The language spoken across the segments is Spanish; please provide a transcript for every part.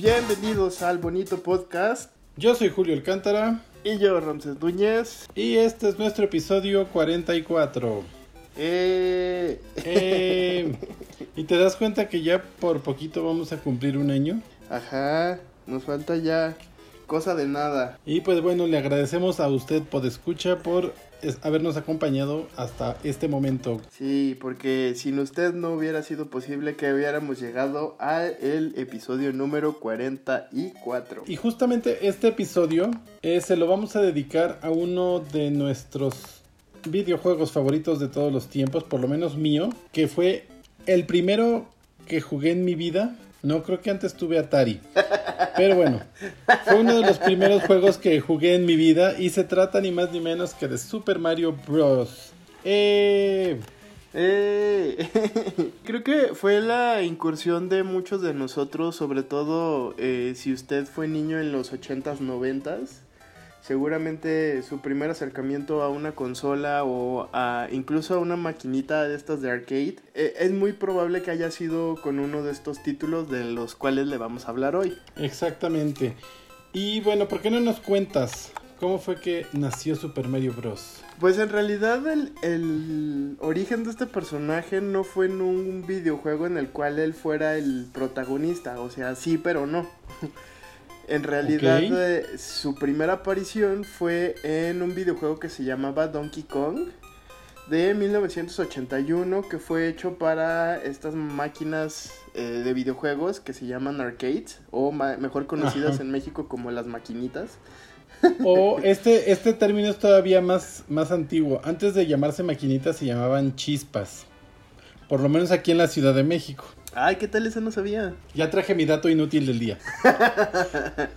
Bienvenidos al bonito podcast. Yo soy Julio Alcántara. Y yo, Ramses Núñez. Y este es nuestro episodio 44. Eh... Eh, ¿Y te das cuenta que ya por poquito vamos a cumplir un año? Ajá, nos falta ya cosa de nada. Y pues bueno, le agradecemos a usted por escucha por es habernos acompañado hasta este momento. Sí, porque sin usted no hubiera sido posible que hubiéramos llegado al episodio número 44. Y justamente este episodio eh, se lo vamos a dedicar a uno de nuestros videojuegos favoritos de todos los tiempos, por lo menos mío, que fue el primero que jugué en mi vida. No creo que antes tuve Atari. Pero bueno, fue uno de los primeros juegos que jugué en mi vida y se trata ni más ni menos que de Super Mario Bros. ¡Eh! ¡Eh! Creo que fue la incursión de muchos de nosotros, sobre todo eh, si usted fue niño en los 80s, 90s seguramente su primer acercamiento a una consola o a incluso a una maquinita de estas de arcade eh, es muy probable que haya sido con uno de estos títulos de los cuales le vamos a hablar hoy. Exactamente. Y bueno, ¿por qué no nos cuentas cómo fue que nació Super Mario Bros? Pues en realidad el, el, origen de este personaje no fue en un videojuego en el cual él fuera el protagonista, o sea, sí, pero no. En realidad, eh, su primera aparición fue en un videojuego que se llamaba Donkey Kong de 1981, que fue hecho para estas máquinas eh, de videojuegos que se llaman arcades, o mejor conocidas en México como las maquinitas. O este, este término es todavía más, más antiguo. Antes de llamarse maquinitas se llamaban chispas. Por lo menos aquí en la Ciudad de México. Ay, ¿qué tal? Eso no sabía. Ya traje mi dato inútil del día.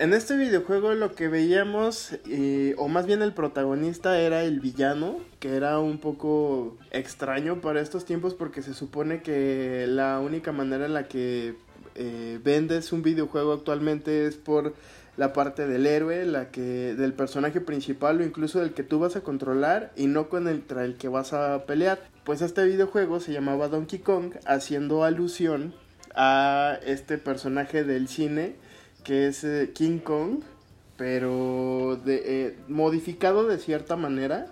en este videojuego lo que veíamos, eh, o más bien el protagonista era el villano, que era un poco extraño para estos tiempos porque se supone que la única manera en la que eh, vendes un videojuego actualmente es por la parte del héroe, la que del personaje principal o incluso del que tú vas a controlar y no con el, el que vas a pelear. Pues este videojuego se llamaba Donkey Kong haciendo alusión a este personaje del cine que es eh, King Kong, pero eh, modificado de cierta manera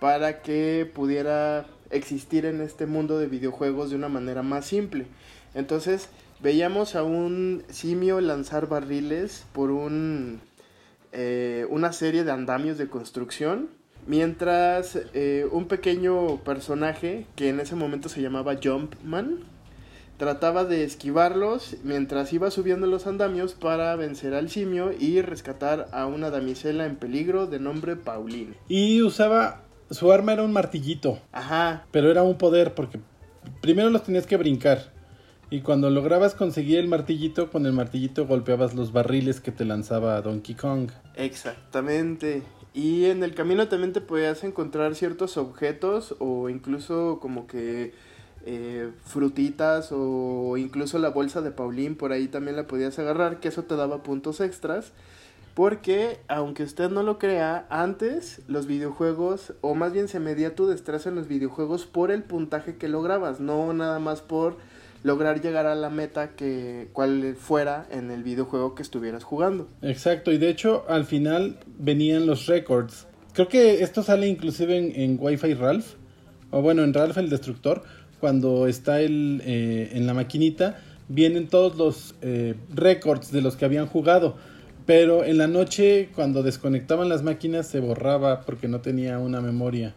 para que pudiera existir en este mundo de videojuegos de una manera más simple. Entonces, veíamos a un simio lanzar barriles por un, eh, una serie de andamios de construcción, mientras eh, un pequeño personaje que en ese momento se llamaba Jumpman trataba de esquivarlos mientras iba subiendo los andamios para vencer al simio y rescatar a una damisela en peligro de nombre Pauline. Y usaba su arma era un martillito. Ajá. Pero era un poder porque primero los tenías que brincar. Y cuando lograbas conseguir el martillito, con el martillito golpeabas los barriles que te lanzaba Donkey Kong. Exactamente. Y en el camino también te podías encontrar ciertos objetos o incluso como que eh, frutitas o incluso la bolsa de Paulín por ahí también la podías agarrar, que eso te daba puntos extras. Porque, aunque usted no lo crea, antes los videojuegos, o más bien se medía tu destreza en los videojuegos por el puntaje que lograbas, no nada más por lograr llegar a la meta que cual fuera en el videojuego que estuvieras jugando. Exacto, y de hecho al final venían los records. Creo que esto sale inclusive en, en Wi-Fi Ralph, o bueno, en Ralph el Destructor, cuando está el, eh, en la maquinita, vienen todos los eh, records de los que habían jugado. Pero en la noche, cuando desconectaban las máquinas, se borraba porque no tenía una memoria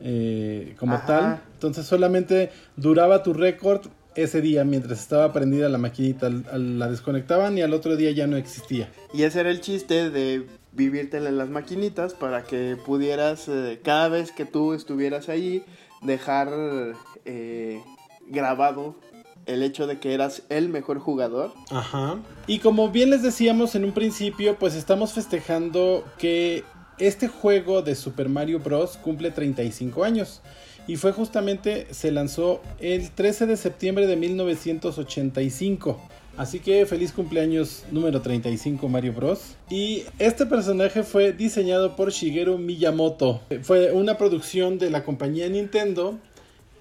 eh, como tal. Entonces solamente duraba tu récord ese día mientras estaba prendida la maquinita. La desconectaban y al otro día ya no existía. Y ese era el chiste de vivirte en las maquinitas para que pudieras, eh, cada vez que tú estuvieras ahí, dejar eh, grabado el hecho de que eras el mejor jugador. Ajá. Y como bien les decíamos en un principio, pues estamos festejando que este juego de Super Mario Bros. cumple 35 años y fue justamente, se lanzó el 13 de septiembre de 1985. Así que feliz cumpleaños número 35 Mario Bros. Y este personaje fue diseñado por Shigeru Miyamoto. Fue una producción de la compañía Nintendo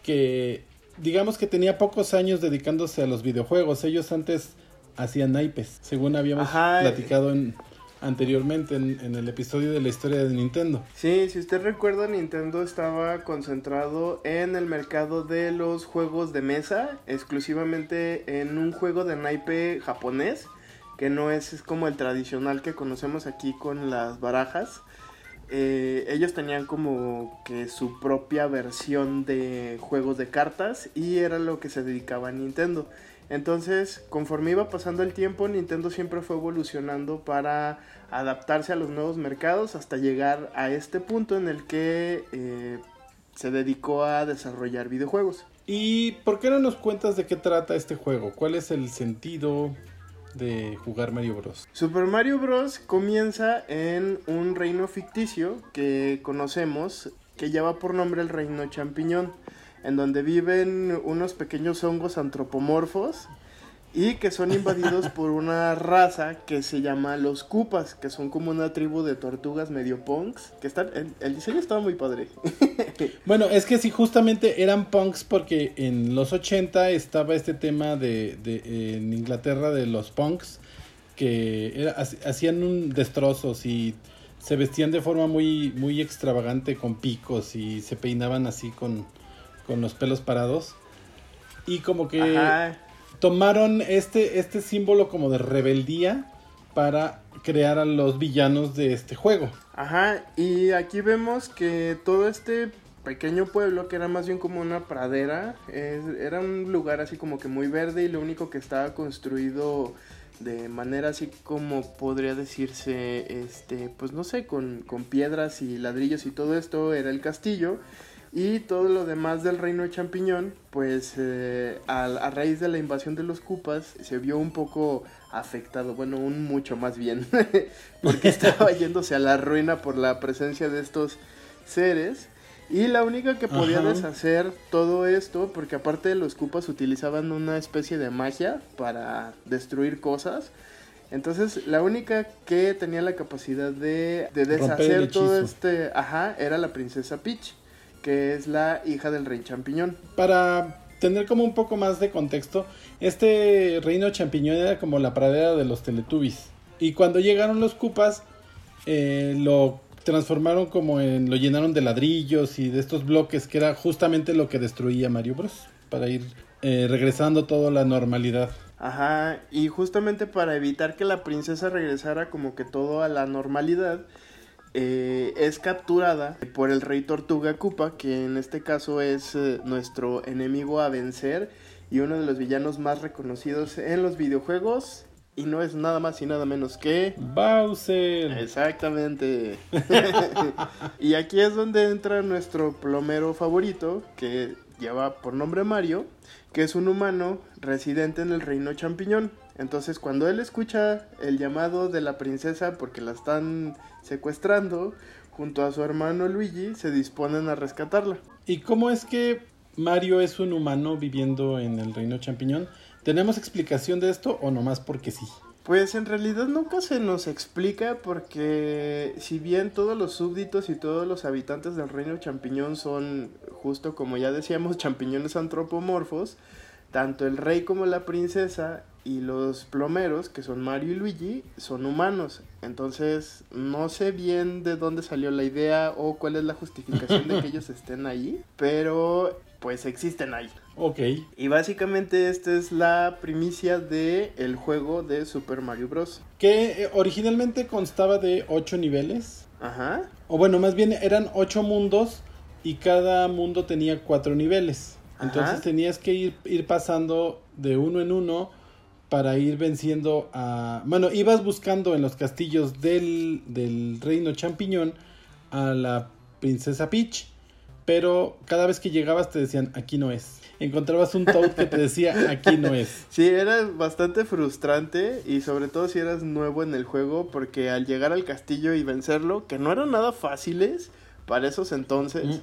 que digamos que tenía pocos años dedicándose a los videojuegos. Ellos antes hacía naipes, según habíamos platicado en, anteriormente en, el episodio de la historia de Nintendo. Sí, si usted recuerda, Nintendo estaba concentrado en el mercado de los juegos de mesa, exclusivamente en un juego de naipe japonés, que no es, como el tradicional que conocemos aquí con las barajas. Eh, ellos tenían como que su propia versión de juegos de cartas y era lo que se dedicaba a Nintendo. Entonces, conforme iba pasando el tiempo, Nintendo siempre fue evolucionando para adaptarse a los nuevos mercados hasta llegar a este punto en el que eh, se dedicó a desarrollar videojuegos. ¿Y por qué no nos cuentas de qué trata este juego? ¿Cuál es el sentido de jugar Mario Bros? Super Mario Bros comienza en un reino ficticio que conocemos que lleva por nombre el Reino Champiñón en donde viven unos pequeños hongos antropomorfos y que son invadidos por una raza que se llama los Koopas, que son como una tribu de tortugas medio punks, que están, el, diseño estaba muy padre. bueno, es que sí, justamente eran punks porque en los 80 estaba este tema de, de en Inglaterra de los punks, que hacían un destrozos y se vestían de forma muy, muy extravagante con picos y se peinaban así con con los pelos parados. Y como que tomaron este, este símbolo como de rebeldía para crear a los villanos de este juego. Ajá, y aquí vemos que todo este pequeño pueblo, que era más bien como una pradera, era un lugar así como que muy verde y lo único que estaba construido de manera así como podría decirse, este, pues no sé, con, con piedras y ladrillos y todo esto era el castillo. Y todo lo demás del reino de champiñón, pues eh, a, raíz de la invasión de los Cupas se vio un poco afectado, bueno, un mucho más bien, porque estaba yéndose a la ruina por la presencia de estos seres. Y la única que podía deshacer todo esto, porque aparte de los Cupas utilizaban una especie de magia para destruir cosas, entonces, la única que tenía la capacidad de, de deshacer todo este, ajá, era la princesa Peach que es la hija del rey champiñón. Para tener como un poco más de contexto, este reino champiñón era como la pradera de los Teletubbies. Y cuando llegaron los Cupas, eh, lo transformaron como en. lo llenaron de ladrillos y de estos bloques, que era justamente lo que destruía Mario Bros. Para ir eh, regresando todo a la normalidad. Ajá, y justamente para evitar que la princesa regresara como que todo a la normalidad, eh, es capturada por el rey Tortuga Koopa, que en este caso es eh, nuestro enemigo a vencer y uno de los villanos más reconocidos en los videojuegos. Y no es nada más y nada menos que... Bowser. Exactamente. y aquí es donde entra nuestro plomero favorito, que lleva por nombre Mario, que es un humano residente en el reino champiñón. Entonces cuando él escucha el llamado de la princesa porque la están secuestrando, junto a su hermano Luigi se disponen a rescatarla. ¿Y cómo es que Mario es un humano viviendo en el reino champiñón? ¿Tenemos explicación de esto o nomás porque sí? Pues en realidad nunca se nos explica porque si bien todos los súbditos y todos los habitantes del reino champiñón son justo como ya decíamos champiñones antropomorfos, tanto el rey como la princesa y los plomeros, que son Mario y Luigi, son humanos. Entonces, no sé bien de dónde salió la idea o cuál es la justificación de que ellos estén ahí, pero pues existen ahí. Ok. Y básicamente esta es la primicia de el juego de Super Mario Bros. Que eh, originalmente constaba de 8 niveles. Ajá. O bueno, más bien eran 8 mundos y cada mundo tenía 4 niveles. Entonces tenías que ir, ir pasando de uno en uno para ir venciendo a... Bueno, ibas buscando en los castillos del, del reino champiñón a la princesa Peach, pero cada vez que llegabas te decían, aquí no es. Encontrabas un Toad que te decía, aquí no es. Sí, era bastante frustrante y sobre todo si eras nuevo en el juego, porque al llegar al castillo y vencerlo, que no eran nada fáciles para esos entonces,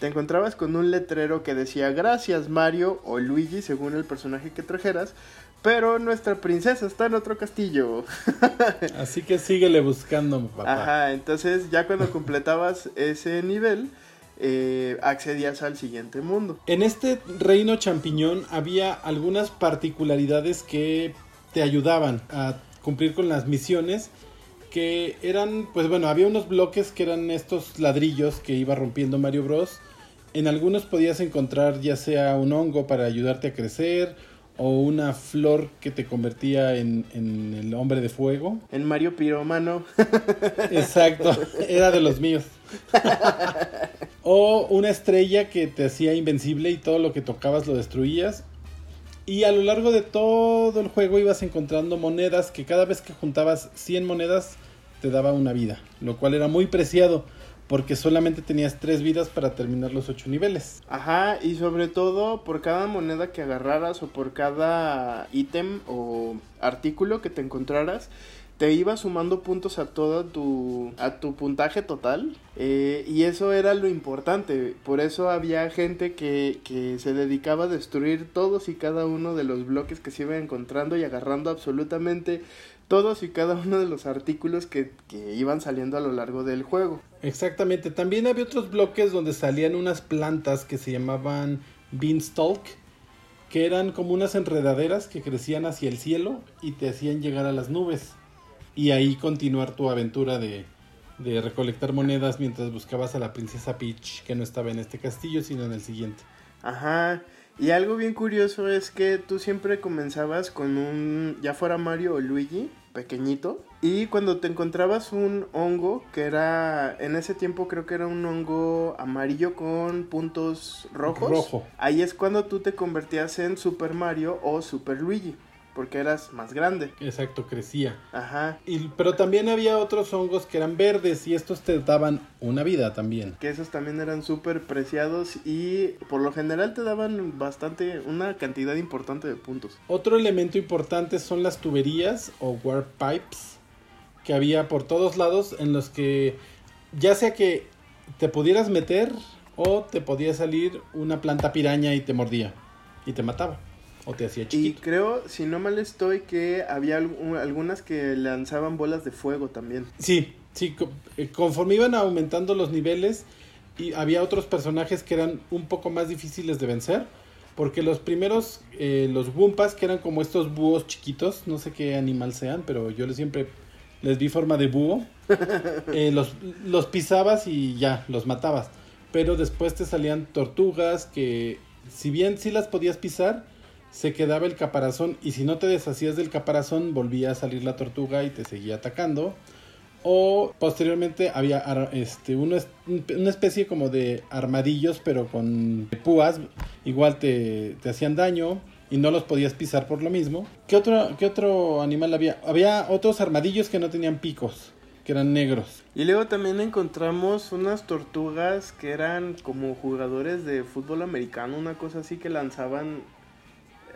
te encontrabas con un letrero que decía, gracias Mario o Luigi, según el personaje que trajeras, pero nuestra princesa está en otro castillo. Así que síguele buscando, papá. Ajá, entonces ya cuando completabas ese nivel, eh, accedías al siguiente mundo. En este reino champiñón había algunas particularidades que te ayudaban a cumplir con las misiones que eran, pues bueno, había unos bloques que eran estos ladrillos que iba rompiendo Mario Bros. En algunos podías encontrar ya sea un hongo para ayudarte a crecer o una flor que te convertía en, en el hombre de fuego. En Mario Piromano. Exacto, era de los míos. o una estrella que te hacía invencible y todo lo que tocabas lo destruías. Y a lo largo de todo el juego ibas encontrando monedas que cada vez que juntabas 100 monedas te daba una vida, lo cual era muy preciado porque solamente tenías tres vidas para terminar los ocho niveles. Ajá, y sobre todo por cada moneda que agarraras o por cada ítem o artículo que te encontraras, te iba sumando puntos a todo tu, a tu puntaje total. eh, y eso era lo importante. Por eso había gente que, que se dedicaba a destruir todos y cada uno de los bloques que se iba encontrando y agarrando absolutamente todos y cada uno de los artículos que, que iban saliendo a lo largo del juego. Exactamente, también había otros bloques donde salían unas plantas que se llamaban beanstalk, que eran como unas enredaderas que crecían hacia el cielo y te hacían llegar a las nubes. Y ahí continuar tu aventura de, de recolectar monedas mientras buscabas a la princesa Peach, que no estaba en este castillo, sino en el siguiente. Ajá. Y algo bien curioso es que tú siempre comenzabas con un, ya fuera Mario o Luigi, pequeñito. Y cuando te encontrabas un hongo, que era, en ese tiempo creo que era un hongo amarillo con puntos rojos. Rojo. Ahí es cuando tú te convertías en Super Mario o Super Luigi, porque eras más grande. Exacto, crecía. Ajá. Y, pero también había otros hongos que eran verdes y estos te daban una vida también. Que esos también eran súper preciados y por lo general te daban bastante, una cantidad importante de puntos. Otro elemento importante son las tuberías o warp pipes que había por todos lados en los que ya sea que te pudieras meter o te podía salir una planta piraña y te mordía y te mataba o te hacía Y chiquito. creo, si no mal estoy, que había algu- algunas que lanzaban bolas de fuego también. Sí, sí, eh, conforme iban aumentando los niveles y había otros personajes que eran un poco más difíciles de vencer. Porque los primeros, eh, los Wumpas, que eran como estos búhos chiquitos, no sé qué animal sean, pero yo siempre les vi forma de búho. eh, los, los pisabas y ya, los matabas. Pero después te salían tortugas que, si bien sí las podías pisar, se quedaba el caparazón y si no te deshacías del caparazón volvía a salir la tortuga y te seguía atacando. O posteriormente había este, uno es- un- una especie como de armadillos pero con púas, igual te, te hacían daño y no los podías pisar por lo mismo. ¿Qué otro, ¿Qué otro animal había? Había otros armadillos que no tenían picos, que eran negros. Y luego también encontramos unas tortugas que eran como jugadores de fútbol americano, una cosa así que lanzaban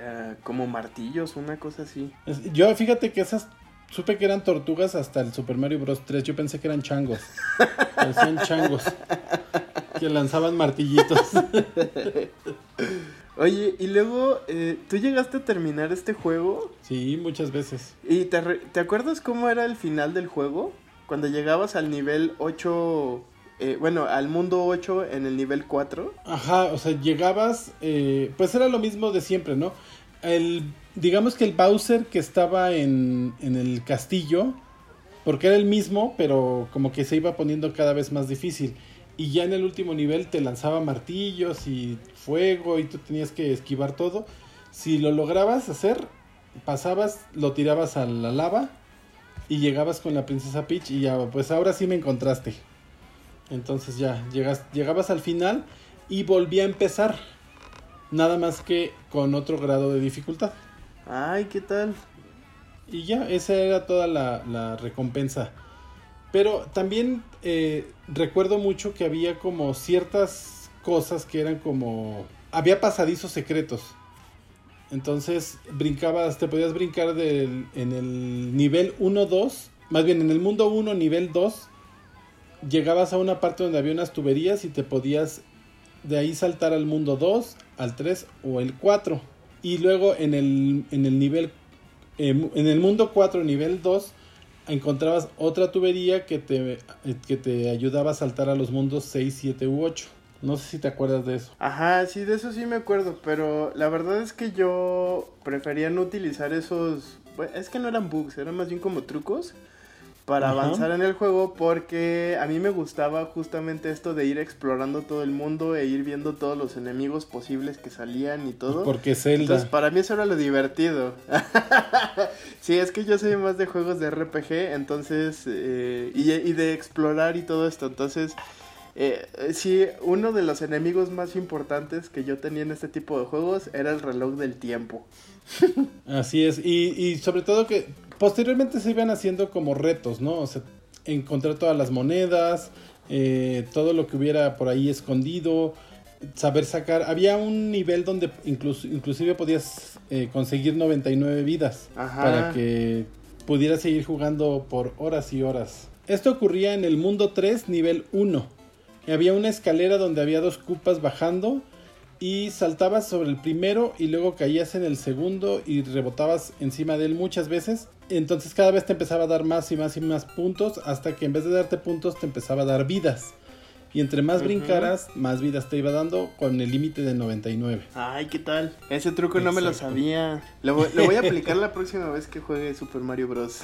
eh, como martillos, una cosa así. Yo fíjate que esas supe que eran tortugas hasta el Super Mario Bros 3. Yo pensé que eran changos. Parecían changos. Que lanzaban martillitos. Oye, y luego, eh, ¿tú llegaste a terminar este juego? Sí, muchas veces. ¿Y te, te acuerdas cómo era el final del juego? Cuando llegabas al nivel 8, eh, bueno, al mundo 8 en el nivel 4. Ajá, o sea, llegabas, eh, pues era lo mismo de siempre, ¿no? El, digamos que el Bowser que estaba en, en el castillo, porque era el mismo, pero como que se iba poniendo cada vez más difícil. Y ya en el último nivel te lanzaba martillos y fuego y tú tenías que esquivar todo. Si lo lograbas hacer, pasabas, lo tirabas a la lava y llegabas con la princesa Peach y ya, pues ahora sí me encontraste. Entonces ya, llegas, llegabas al final y volví a empezar. Nada más que con otro grado de dificultad. Ay, ¿qué tal? Y ya, esa era toda la, la recompensa. Pero también eh, recuerdo mucho que había como ciertas cosas que eran como... Había pasadizos secretos. Entonces brincabas, te podías brincar del, en el nivel 1-2, más bien en el mundo 1, nivel 2, llegabas a una parte donde había unas tuberías y te podías de ahí saltar al mundo 2, al 3 o el 4. Y luego en el, en el nivel, eh, en el mundo 4, nivel 2, encontrabas otra tubería que te, eh, que te ayudaba a saltar a los mundos 6, 7 u 8. No sé si te acuerdas de eso. Ajá, sí, de eso sí me acuerdo, pero la verdad es que yo prefería no utilizar esos es que no eran bugs, eran más bien como trucos para avanzar en el juego porque a mí me gustaba justamente esto de ir explorando todo el mundo e ir viendo todos los enemigos posibles que salían y todo. Porque Zelda. Entonces para mí eso era lo divertido. sí, es que yo soy más de juegos de RPG, entonces, eh, y, y, de explorar y todo esto, entonces... Eh, sí, uno de los enemigos más importantes que yo tenía en este tipo de juegos era el reloj del tiempo. Así es, y, y sobre todo que Posteriormente se iban haciendo como retos, ¿no? O sea, encontrar todas las monedas, eh, todo lo que hubiera por ahí escondido, saber sacar. Había un nivel donde incluso, inclusive podías eh, conseguir 99 vidas para que pudieras seguir jugando por horas y horas. Esto ocurría en el mundo 3, nivel 1. había una escalera donde había dos cupas bajando y saltabas sobre el primero y luego caías en el segundo y rebotabas encima de él muchas veces. Entonces cada vez te empezaba a dar más y más y más puntos hasta que en vez de darte puntos te empezaba a dar vidas. Y entre más brincaras, más vidas te iba dando con el límite de 99. Ay, ¿qué tal? Ese truco no me lo sabía. Lo, voy a aplicar la próxima vez que juegue Super Mario Bros.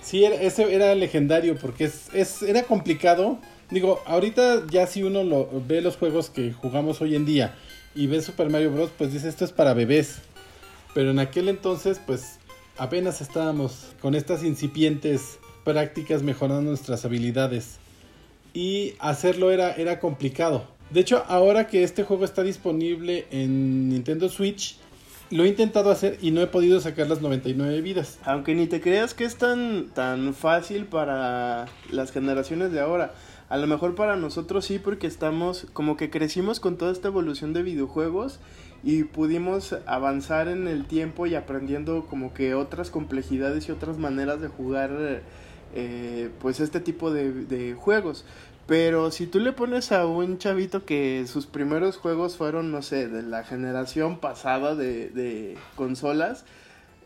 sí, ese era legendario porque es, era complicado Digo, ahorita ya si uno lo ve los juegos que jugamos hoy en día y ve Super Mario Bros, pues dice esto es para bebés. Pero en aquel entonces, pues apenas estábamos con estas incipientes prácticas mejorando nuestras habilidades. Y hacerlo era, era complicado. De hecho, ahora que este juego está disponible en Nintendo Switch, lo he intentado hacer y no he podido sacar las 99 vidas. Aunque ni te creas que es tan, tan fácil para las generaciones de ahora. A lo mejor para nosotros sí, porque estamos como que crecimos con toda esta evolución de videojuegos y pudimos avanzar en el tiempo y aprendiendo como que otras complejidades y otras maneras de jugar eh, pues este tipo de, juegos. Pero si tú le pones a un chavito que sus primeros juegos fueron, no sé, de la generación pasada de, de consolas,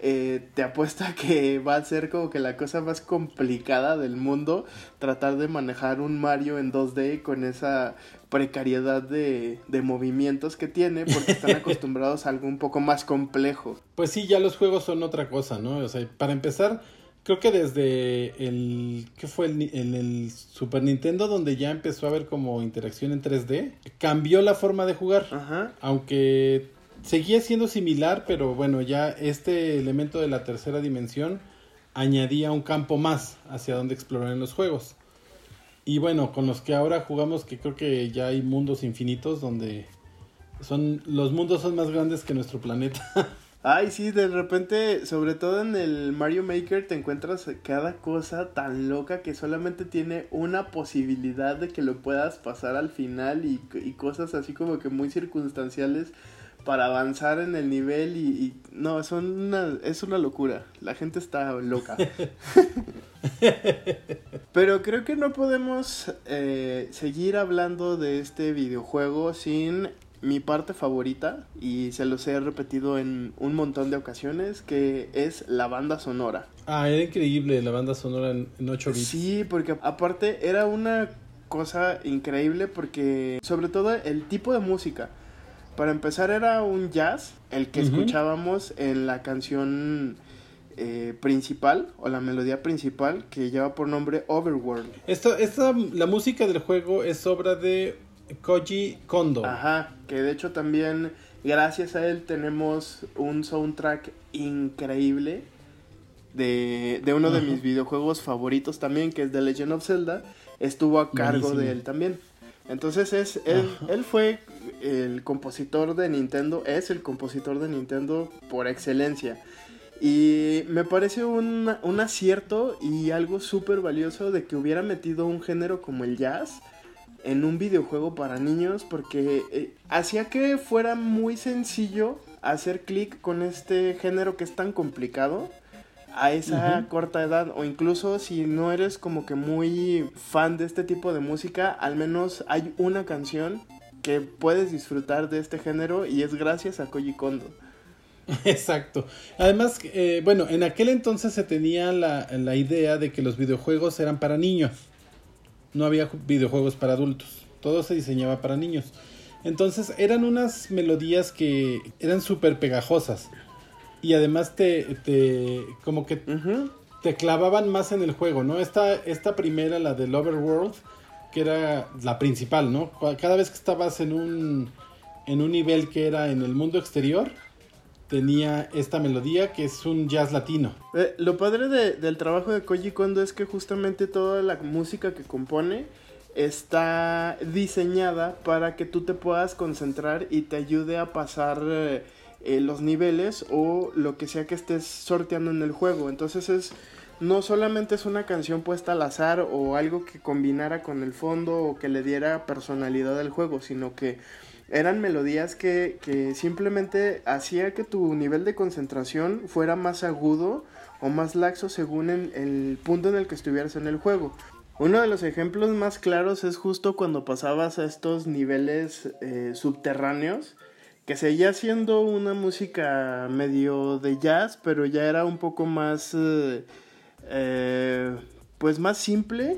eh, te apuesta que va a ser como que la cosa más complicada del mundo tratar de manejar un Mario en 2D con esa precariedad de, de movimientos que tiene porque están acostumbrados a algo un poco más complejo. Pues sí, ya los juegos son otra cosa, ¿no? O sea, para empezar, creo que desde el ¿qué fue el, el, Super Nintendo donde ya empezó a haber como interacción en 3D, cambió la forma de jugar. Ajá. Aunque seguía siendo similar, pero bueno, ya este elemento de la tercera dimensión añadía un campo más hacia donde explorar en los juegos. Y bueno, con los que ahora jugamos, que creo que ya hay mundos infinitos donde son los mundos son más grandes que nuestro planeta. Ay, sí, de repente, sobre todo en el Mario Maker, te encuentras cada cosa tan loca que solamente tiene una posibilidad de que lo puedas pasar al final y, y cosas así como que muy circunstanciales para avanzar en el nivel y, no, son una, es una locura. La gente está loca. Pero creo que no podemos eh, seguir hablando de este videojuego sin mi parte favorita y se los he repetido en un montón de ocasiones que es la banda sonora. Ah, era increíble la banda sonora en, en 8 bits. Sí, porque aparte era una cosa increíble porque sobre todo el tipo de música para empezar era un jazz, el que escuchábamos en la canción eh, principal o la melodía principal que lleva por nombre Overworld. Esta, esta, la música del juego es obra de Koji Kondo. Ajá, que de hecho también gracias a él tenemos un soundtrack increíble de, de uno de mis videojuegos favoritos también, que es The Legend of Zelda. Estuvo a cargo de él también. Entonces es él, él fue el compositor de Nintendo, es el compositor de Nintendo por excelencia. Y me parece un, un acierto y algo súper valioso de que hubiera metido un género como el jazz en un videojuego para niños porque eh, hacía que fuera muy sencillo hacer clic con este género que es tan complicado a esa corta edad o incluso si no eres como que muy fan de este tipo de música, al menos hay una canción que puedes disfrutar de este género y es gracias a Koji Kondo. Exacto. Además, eh, bueno, en aquel entonces se tenía la, la, idea de que los videojuegos eran para niños. No había videojuegos para adultos. Todo se diseñaba para niños. Entonces eran unas melodías que eran súper pegajosas. Y además te, te como que te clavaban más en el juego, ¿no? Esta, esta primera, la del Overworld, que era la principal, ¿no? Cada vez que estabas en un, en un nivel que era en el mundo exterior, tenía esta melodía que es un jazz latino. Eh, lo padre del trabajo de Koji Kondo es que justamente toda la música que compone está diseñada para que tú te puedas concentrar y te ayude a pasar eh, eh, los niveles o lo que sea que estés sorteando en el juego. Entonces es no solamente es una canción puesta al azar o algo que combinara con el fondo o que le diera personalidad al juego, sino que eran melodías que, que simplemente hacía que tu nivel de concentración fuera más agudo o más laxo según el punto en el que estuvieras en el juego. Uno de los ejemplos más claros es justo cuando pasabas a estos niveles eh, subterráneos, que seguía siendo una música medio de jazz, pero ya era un poco más, eh, eh, pues más simple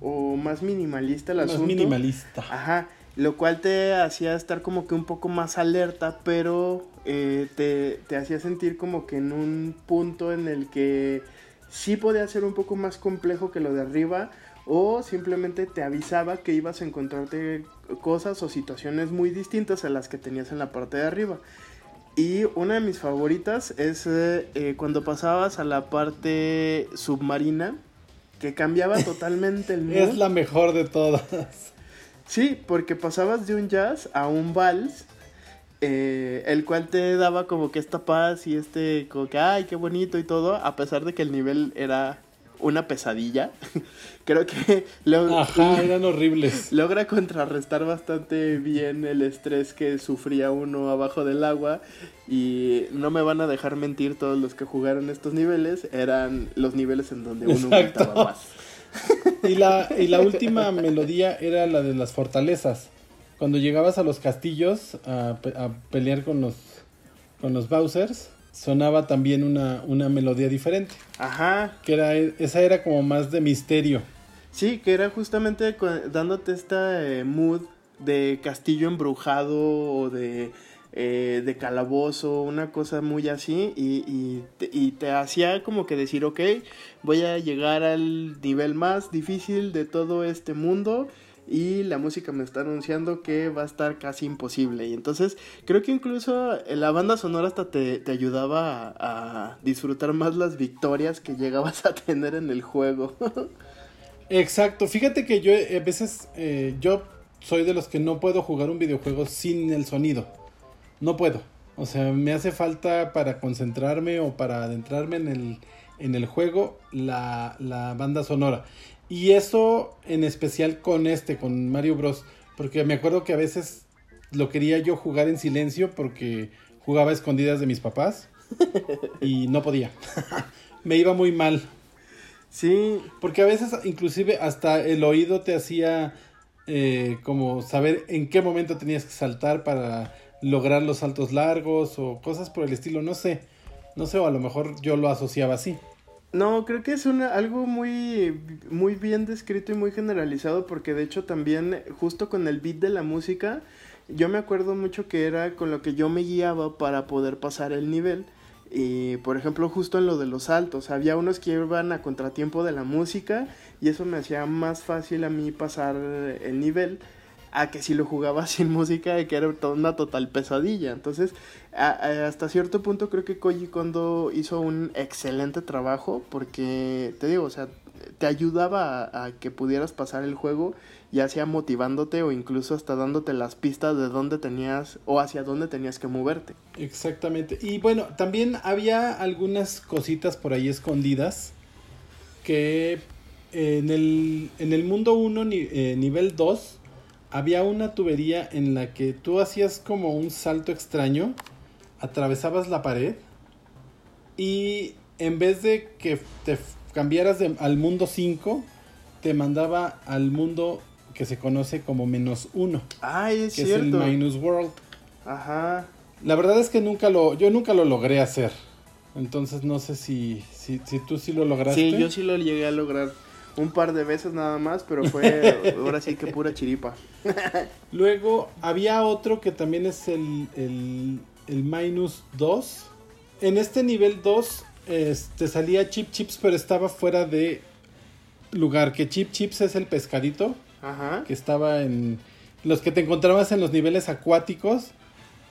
o más minimalista el más minimalista. Ajá lo cual te hacía estar como que un poco más alerta, pero eh, te, hacía sentir como que en un punto en el que sí podía ser un poco más complejo que lo de arriba, o simplemente te avisaba que ibas a encontrarte cosas o situaciones muy distintas a las que tenías en la parte de arriba. Y una de mis favoritas es eh, eh, cuando pasabas a la parte submarina, que cambiaba totalmente el mood. es la mejor de todas. Sí, porque pasabas de un jazz a un vals, eh, el cual te daba como que esta paz y este, como que, ay, qué bonito y todo, a pesar de que el nivel era una pesadilla. Creo que Ajá, eran horribles. logra contrarrestar bastante bien el estrés que sufría uno abajo del agua. Y no me van a dejar mentir todos los que jugaron estos niveles. Eran los niveles en donde uno estaba más. Y la, y la última melodía era la de las fortalezas. Cuando llegabas a los castillos a, pelear con los, con los Bowsers, sonaba también una, una melodía diferente. Ajá. Que era, esa era como más de misterio. Sí, que era justamente dándote esta eh, mood de castillo embrujado o de eh, de calabozo, una cosa muy así, y, y, te, hacía como que decir, ok, voy a llegar al nivel más difícil de todo este mundo. Y la música me está anunciando que va a estar casi imposible. Y entonces creo que incluso la banda sonora hasta te, ayudaba a, disfrutar más las victorias que llegabas a tener en el juego. Exacto. Fíjate que yo a veces eh, yo soy de los que no puedo jugar un videojuego sin el sonido no puedo. O sea, me hace falta para concentrarme o para adentrarme en el, en el juego la, la banda sonora. Y eso en especial con este, con Mario Bros. Porque me acuerdo que a veces lo quería yo jugar en silencio porque jugaba a escondidas de mis papás y no podía. me iba muy mal. Sí. Porque a veces inclusive hasta el oído te hacía eh, como saber en qué momento tenías que saltar para lograr los saltos largos o cosas por el estilo, no sé. No sé, o a lo mejor yo lo asociaba así. No, creo que es una, algo muy, muy bien descrito y muy generalizado porque de hecho también justo con el beat de la música, yo me acuerdo mucho que era con lo que yo me guiaba para poder pasar el nivel. Y por ejemplo, justo en lo de los saltos, había unos que iban a contratiempo de la música y eso me hacía más fácil a mí pasar el nivel a que si lo jugaba sin música que era una total pesadilla. Entonces, hasta cierto punto creo que Koji Kondo hizo un excelente trabajo porque, te digo, o sea, te ayudaba a, que pudieras pasar el juego, ya sea motivándote o incluso hasta dándote las pistas de dónde tenías o hacia dónde tenías que moverte. Exactamente. Y bueno, también había algunas cositas por ahí escondidas que en el, en el mundo 1, eh, nivel 2, había una tubería en la que tú hacías como un salto extraño, atravesabas la pared y en vez de que te cambiaras al mundo 5, te mandaba al mundo que se conoce como menos 1. Ay, es que cierto. es el minus world. Ajá. La verdad es que nunca lo, yo nunca lo logré hacer. Entonces no sé si, si, si tú sí lo lograste. Sí, yo sí lo llegué a lograr un par de veces nada más, pero fue ahora sí que pura chiripa. Luego había otro que también es el, el, el minus 2, en este nivel 2 este, salía Chip Chips, pero estaba fuera de lugar. Que Chip Chips es el pescadito Ajá. que estaba en los que te encontrabas en los niveles acuáticos.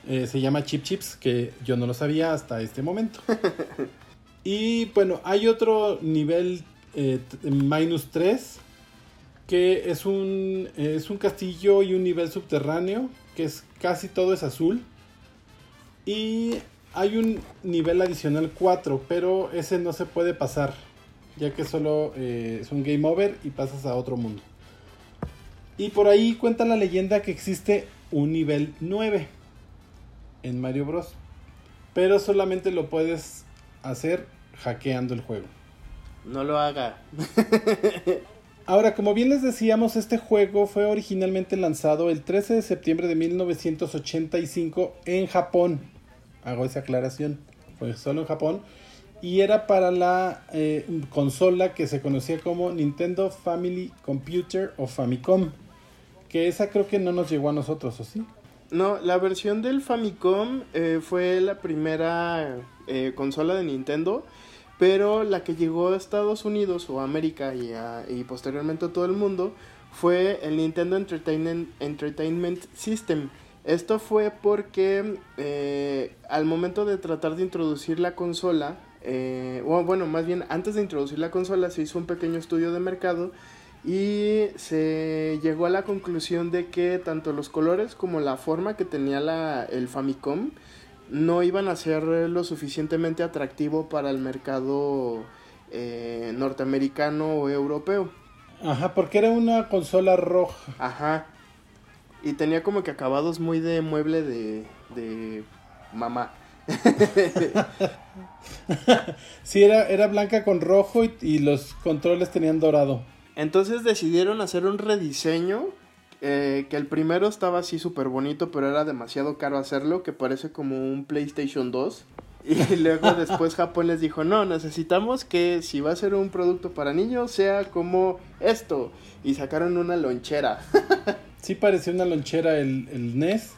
eh, se llama Chip Chips, que yo no lo sabía hasta este momento. y bueno, hay otro nivel eh, minus 3 que es un, es un castillo y un nivel subterráneo, que es casi todo es azul. Y hay un nivel adicional 4, pero ese no se puede pasar, ya que solo eh, es un game over y pasas a otro mundo. Y por ahí cuenta la leyenda que existe un nivel 9 en Mario Bros. Pero solamente lo puedes hacer hackeando el juego. No lo haga. Ahora, como bien les decíamos, este juego fue originalmente lanzado el 13 de septiembre de 1985 en Japón. Hago esa aclaración. Fue solo en Japón. Y era para la eh, consola que se conocía como Nintendo Family Computer o Famicom. Que esa creo que no nos llegó a nosotros, ¿o sí? No, la versión del Famicom eh, fue la primera eh, consola de Nintendo, pero la que llegó a Estados Unidos o América y, posteriormente a todo el mundo fue el Nintendo Entertainment, Entertainment System. Esto fue porque eh, al momento de tratar de introducir la consola, eh, o bueno, más bien antes de introducir la consola se hizo un pequeño estudio de mercado y se llegó a la conclusión de que tanto los colores como la forma que tenía la, el Famicom no iban a ser lo suficientemente atractivo para el mercado eh, norteamericano o europeo. Ajá, porque era una consola roja. Ajá. Y tenía como que acabados muy de mueble de, de mamá. Sí, era, era blanca con rojo y, y los controles tenían dorado. Entonces decidieron hacer un rediseño. Eh, que el primero estaba así súper bonito, pero era demasiado caro hacerlo, que parece como un PlayStation 2. Y luego después Japón les dijo, no, necesitamos que si va a ser un producto para niños, sea como esto. Y sacaron una lonchera. Sí parecía una lonchera el, el NES.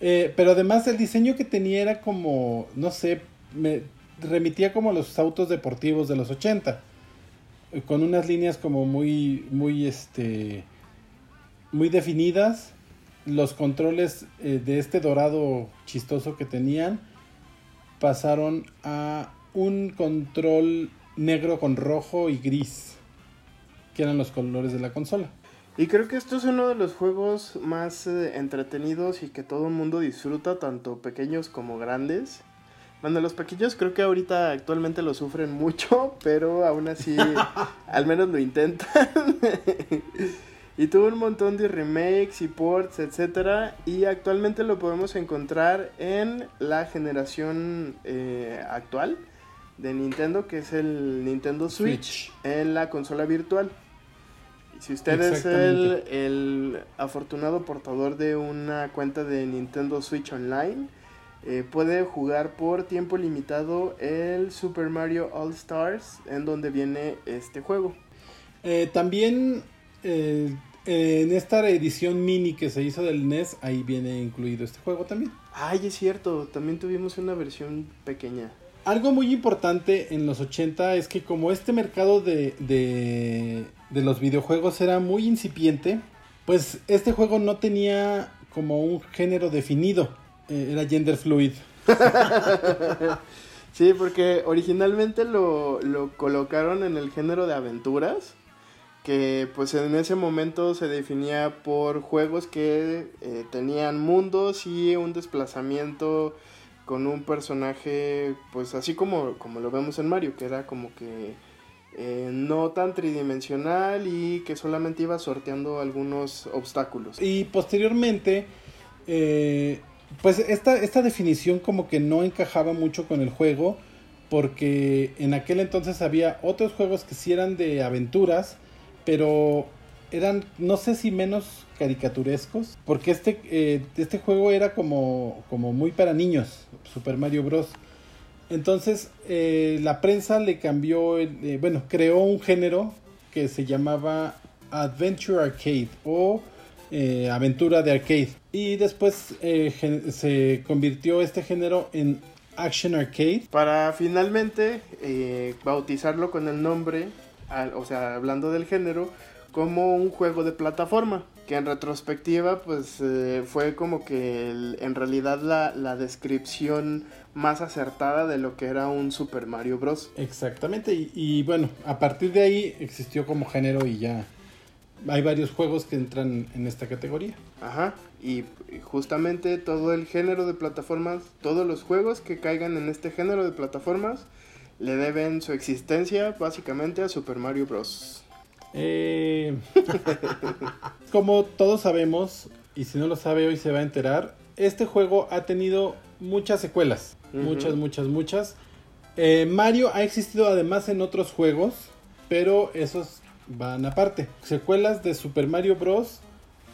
Eh, pero además el diseño que tenía era como, no sé, me remitía como a los autos deportivos de los 80. eh, Con unas líneas como muy, muy, este, muy definidas. Los controles eh, de este dorado chistoso que tenían pasaron a un control negro con rojo y gris. Que eran los colores de la consola. Y creo que esto es uno de los juegos más eh, entretenidos y que todo el mundo disfruta, tanto pequeños como grandes. Bueno, los pequeños creo que ahorita actualmente lo sufren mucho, pero aún así al menos lo intentan. y tuvo un montón de remakes y ports, etcétera, y actualmente lo podemos encontrar en la generación eh, actual de Nintendo, que es el Nintendo Switch, Switch. en la consola virtual. Y Si usted es el, el afortunado portador de una cuenta de Nintendo Switch Online, eh, puede jugar por tiempo limitado el Super Mario All Stars, en donde viene este juego. Eh, también eh, en esta edición mini que se hizo del NES, ahí viene incluido este juego también. Ay, es cierto, también tuvimos una versión pequeña. Algo muy importante en los 80 es que como este mercado de, de, de los videojuegos era muy incipiente, pues este juego no tenía como un género definido, eh, era gender fluid. Sí, porque originalmente lo, lo colocaron en el género de aventuras, que pues en ese momento se definía por juegos que eh, tenían mundos y un desplazamiento con un personaje, pues así como, como lo vemos en Mario, que era como que eh, no tan tridimensional y que solamente iba sorteando algunos obstáculos. Y posteriormente, eh, pues esta, esta definición como que no encajaba mucho con el juego, porque en aquel entonces había otros juegos que sí eran de aventuras, pero eran, no sé si menos caricaturescos, porque este, eh, este juego era como, como muy para niños, Super Mario Bros. Entonces eh, la prensa le cambió, eh, bueno, creó un género que se llamaba Adventure Arcade o aventura de arcade. Y después se convirtió este género en Action Arcade. Para finalmente bautizarlo con el nombre, al- o sea, hablando del género, como un juego de plataforma. Que en retrospectiva, pues eh, fue como que el- en realidad la, la descripción más acertada de lo que era un Super Mario Bros. Exactamente, y, y bueno, a partir de ahí existió como género y ya hay varios juegos que entran en esta categoría. Ajá, y y justamente todo el género de plataformas, todos los juegos que caigan en este género de plataformas, le deben su existencia básicamente a Super Mario Bros. Eh, como todos sabemos, y si no lo sabe hoy se va a enterar, este juego ha tenido muchas secuelas. Muchas, muchas, muchas. Eh, Mario ha existido además en otros juegos, pero esos van aparte. Secuelas de Super Mario Bros.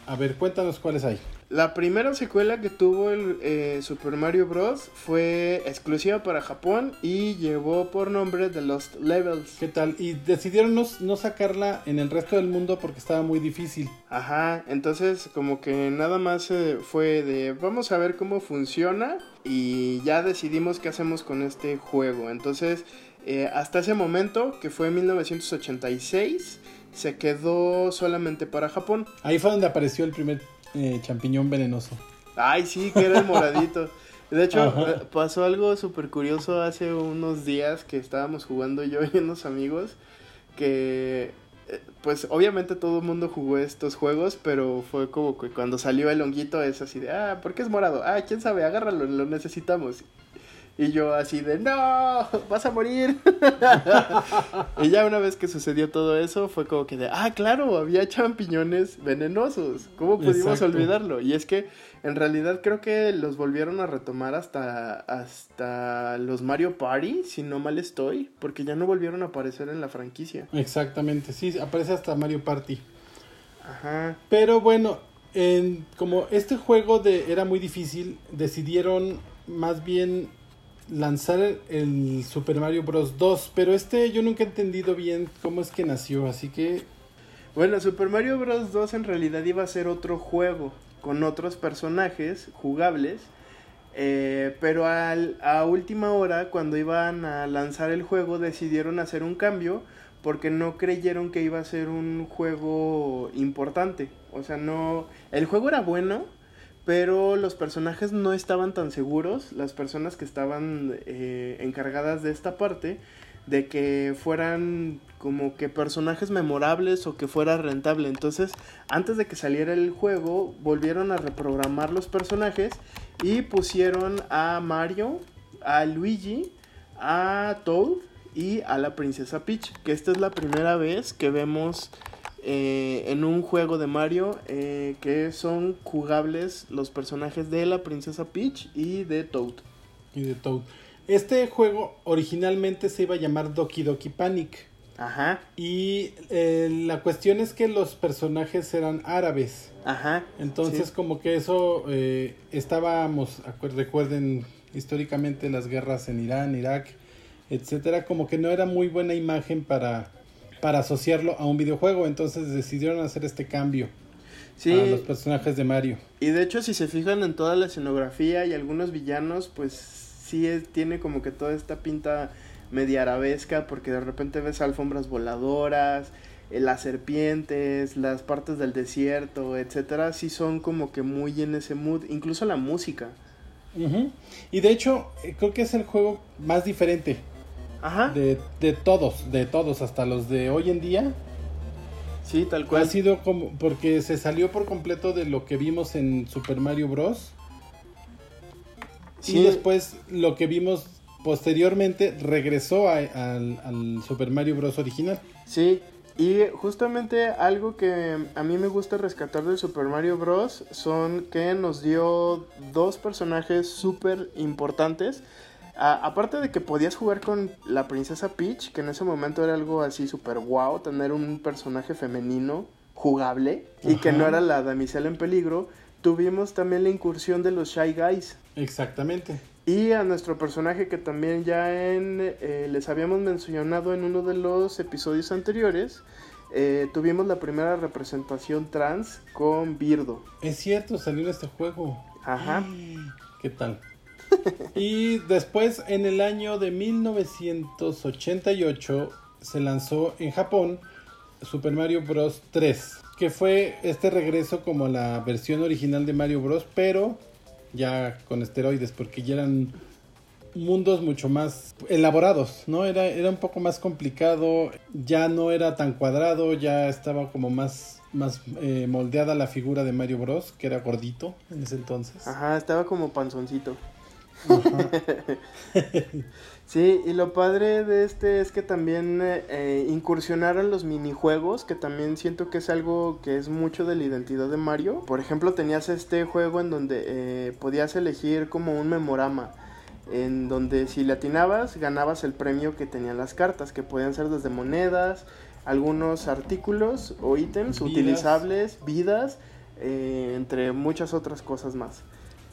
A ver, cuéntanos cuáles hay. La primera secuela que tuvo el eh, Super Mario Bros. fue exclusiva para Japón y llevó por nombre The Lost Levels. ¿Qué tal? Y decidieron no, no sacarla en el resto del mundo porque estaba muy difícil. Ajá, entonces como que nada más eh, fue de vamos a ver cómo funciona y ya decidimos qué hacemos con este juego. Entonces eh, hasta ese momento, que fue en 1986, se quedó solamente para Japón. Ahí fue donde apareció el primer eh, champiñón venenoso. Ay, sí, que era el moradito. De hecho, Ajá. eh, pasó algo súper curioso hace unos días que estábamos jugando yo y unos amigos que, eh, pues obviamente todo el mundo jugó estos juegos, pero fue como que cuando salió el honguito es así de, ah, ¿por qué es morado? Ah, quién sabe, agárralo, lo necesitamos. Y yo así de, no, vas a morir. y ya una vez que sucedió todo eso, fue como que de, ah, claro, había champiñones venenosos. ¿Cómo pudimos Exacto. olvidarlo? Y es que en realidad creo que los volvieron a retomar hasta, hasta los Mario Party, si no mal estoy, porque ya no volvieron a aparecer en la franquicia. Exactamente, sí, aparece hasta Mario Party. Ajá. Pero bueno, en- como este juego de, era muy difícil, decidieron más bien lanzar el Super Mario Bros. 2. Pero este yo nunca he entendido bien cómo es que nació, así que Bueno, Super Mario Bros. 2 en realidad iba a ser otro juego con otros personajes jugables. eh, pero al- a última hora, cuando iban a lanzar el juego, decidieron hacer un cambio porque no creyeron que iba a ser un juego importante. O sea, no... El juego era bueno, pero los personajes no estaban tan seguros, las personas que estaban eh, encargadas de esta parte, de que fueran como que personajes memorables o que fuera rentable. Entonces, antes de que saliera el juego, volvieron a reprogramar los personajes y pusieron a Mario, a Luigi, a Toad y a la princesa Peach, que esta es la primera vez que vemos eh, en un juego de Mario eh, que son jugables los personajes de la princesa Peach y de Toad. y de Toad. Este juego originalmente se iba a llamar Doki Doki Panic. Ajá, Y eh, la cuestión es que los personajes eran árabes. ajá. Entonces sí. como que eso eh, estábamos, recuerden históricamente las guerras en Irán, Irak, etcétera, como que no era muy buena imagen para, para asociarlo a un videojuego, entonces decidieron hacer este cambio Sí, a los personajes de Mario. y de hecho si se fijan en toda la escenografía y algunos villanos, pues sí es- tiene como que toda esta pinta media arabesca porque de repente ves alfombras voladoras, eh, las serpientes, las partes del desierto, etcétera, sí son como que muy en ese mood, incluso la música. Ujú. Y de hecho eh, creo que es el juego más diferente Ajá. de, de todos, de todos, hasta los de hoy en día. Sí, tal Ha cual. sido como porque se salió por completo de lo que vimos en Super Mario Bros. Sí. Y después lo que vimos posteriormente regresó a- al, al Super Mario Bros. original. Sí, y justamente algo que a mí me gusta rescatar del Super Mario Bros. son que nos dio dos personajes súper importantes. A- aparte de que podías jugar con la princesa Peach, que en ese momento era algo así súper wow, tener un personaje femenino jugable y que no era la damisela en peligro, tuvimos también la incursión de los Shy Guys. Exactamente. Y a nuestro personaje que también ya en, eh, les habíamos mencionado en uno de los episodios anteriores, eh, tuvimos la primera representación trans con Birdo. Es cierto, salió en este juego. Ajá. ¿Qué tal? Y después, en el año de 1988, se lanzó en Japón Super Mario Bros. 3, que fue este regreso como la versión original de Mario Bros. Pero ya con esteroides, porque ya eran mundos mucho más elaborados, ¿no? Era, era un poco más complicado, ya no era tan cuadrado, ya estaba como más, más eh, moldeada la figura de Mario Bros, que era gordito en ese entonces. Ajá, estaba como panzoncito. Sí, y lo padre de este es que también eh, incursionaron los minijuegos, que también siento que es algo que es mucho de la identidad de Mario. Por ejemplo, tenías este juego en donde eh, podías elegir como un memorama en donde si le atinabas ganabas el premio que tenían las cartas, que podían ser desde monedas, algunos artículos o ítems utilizables, vidas, eh, entre muchas otras cosas más.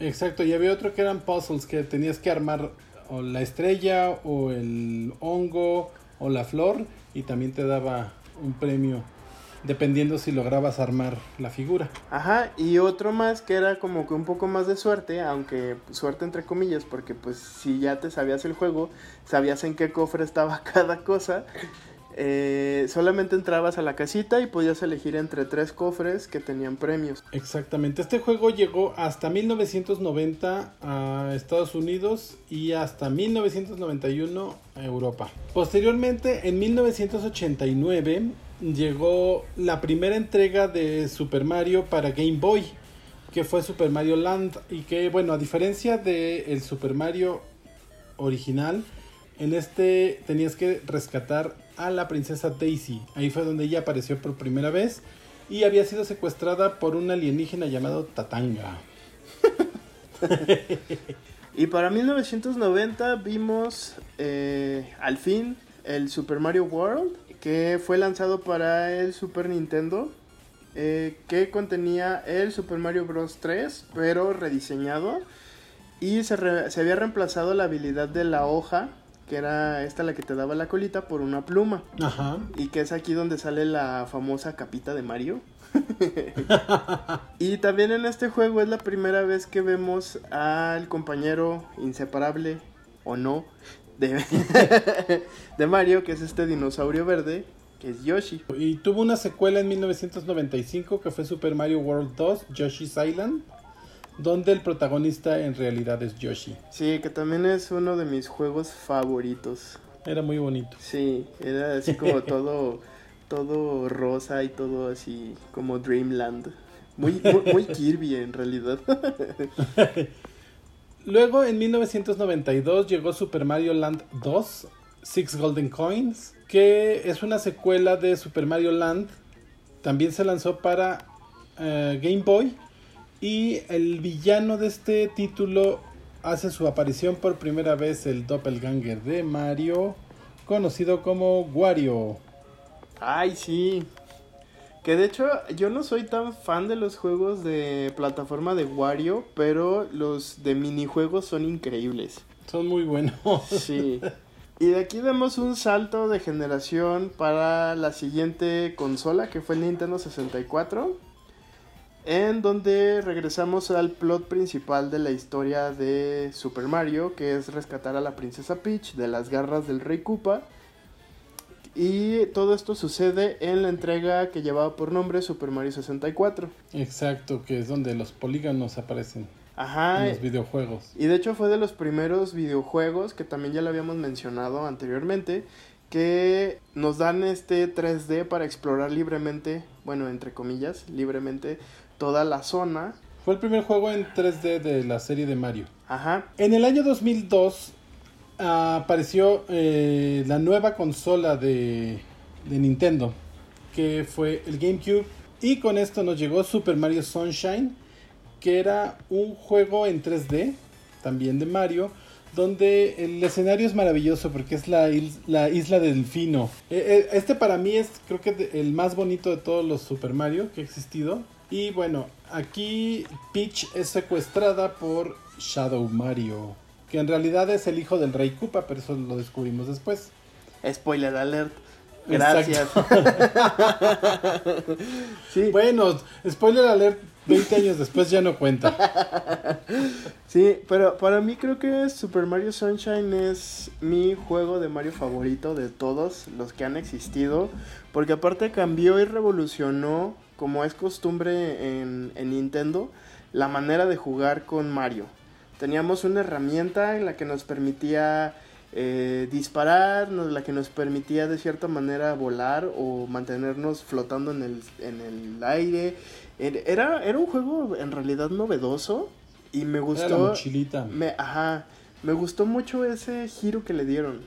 Exacto, y había otro que eran puzzles que tenías que armar o la estrella o el hongo o la flor y también te daba un premio dependiendo si lograbas armar la figura. Ajá, y otro más que era como que un poco más de suerte, aunque suerte entre comillas, porque pues si ya te sabías el juego, sabías en qué cofre estaba cada cosa, eh, solamente entrabas a la casita y podías elegir entre tres cofres que tenían premios. Exactamente, este juego llegó hasta 1990 a Estados Unidos y hasta 1991 a Europa. Posteriormente, en 1989, llegó la primera entrega de Super Mario para Game Boy, que fue Super Mario Land y que bueno, a diferencia del el Super Mario original, en este tenías que rescatar a la princesa Daisy. Ahí fue donde ella apareció por primera vez y había sido secuestrada por un alienígena llamado Tatanga. y para 1990 vimos eh, al fin el Super Mario World que fue lanzado para el Super Nintendo, eh, que contenía el Super Mario Bros. 3, pero rediseñado. Y se, había reemplazado la habilidad de la hoja, que era esta la que te daba la colita, por una pluma. Ajá. Y que es aquí donde sale la famosa capita de Mario. y también en este juego es la primera vez que vemos al compañero inseparable, o no, de, Mario, que es este dinosaurio verde, que es Yoshi. Y tuvo una secuela en 1995 que fue Super Mario World 2, Yoshi's Island, donde el protagonista en realidad es Yoshi. Sí, que también es uno de mis juegos favoritos. Era muy bonito. Sí, era así como todo, todo rosa y todo así como Dreamland. Muy, muy, muy Kirby en realidad. Luego en 1992 llegó Super Mario Land 2, Six Golden Coins, que es una secuela de Super Mario Land. También se lanzó para eh, Game Boy. Y el villano de este título hace su aparición por primera vez el doppelganger de Mario, conocido como Wario. Ay, sí. Que de hecho yo no soy tan fan de los juegos de plataforma de Wario, pero los de minijuegos son increíbles. Son muy buenos. Sí. Y de aquí damos un salto de generación para la siguiente consola que fue el Nintendo 64. En donde regresamos al plot principal de la historia de Super Mario, que es rescatar a la princesa Peach de las garras del rey Koopa y todo esto sucede en la entrega que llevaba por nombre Super Mario 64. Exacto, que es donde los polígonos aparecen. En los videojuegos. Y de hecho fue de los primeros videojuegos que también ya lo habíamos mencionado anteriormente, que nos dan este 3D para explorar libremente, bueno, entre comillas, libremente toda la zona. Fue el primer juego en 3D de la serie de Mario. Ajá. En el año 2002 apareció eh, la nueva consola de, de Nintendo, que fue el GameCube. Y con esto nos llegó Super Mario Sunshine, que era un juego en 3D, también de Mario, donde el escenario es maravilloso porque es la, la isla del Delfino. E, e, este para mí es creo que el más bonito de todos los Super Mario que ha existido. Y bueno, aquí Peach es secuestrada por Shadow Mario que en realidad es el hijo del rey Koopa, pero eso lo descubrimos después. Spoiler alert. Gracias. sí. Bueno, spoiler alert, 20 años después ya no cuenta. Sí, pero para mí creo que Super Mario Sunshine es mi juego de Mario favorito de todos los que han existido, porque aparte cambió y revolucionó, como es costumbre en, en Nintendo, la manera de jugar con Mario. Teníamos una herramienta en la que nos permitía eh, disparar, la que nos permitía de cierta manera volar o mantenernos flotando en el, en el aire. Era, era un juego en realidad novedoso y me gustó. Me, ajá, me gustó mucho ese giro que le dieron.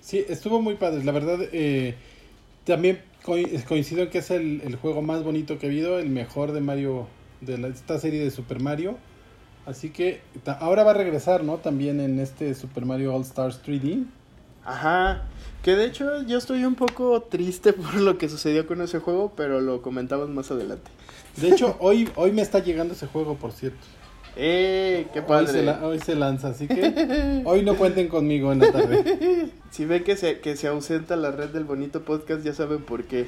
Sí, estuvo muy padre. La verdad, eh, también coincido en que es el, el, juego más bonito que he habido, el mejor de Mario, de esta serie de Super Mario. Así que ahora va a regresar, ¿no? También en este Super Mario All Stars 3D. Ajá. Que de hecho yo estoy un poco triste por lo que sucedió con ese juego, pero lo comentamos más adelante. De hecho, hoy, hoy me está llegando ese juego, por cierto. ¡Eh! ¡Qué padre! Hoy se, lanza, así que hoy no cuenten conmigo en la tarde. Si ven que se, que se ausenta la red del bonito podcast, ya saben por qué.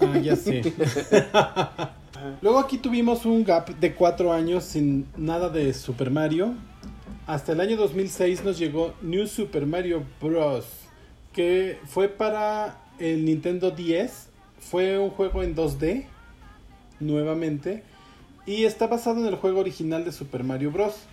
Ah, ya sé. Luego aquí tuvimos un gap de cuatro años sin nada de Super Mario. Hasta el año 2006 nos llegó New Super Mario Bros. Que fue para el Nintendo 10. Fue un juego en 2D. Nuevamente. Y está basado en el juego original de Super Mario Bros.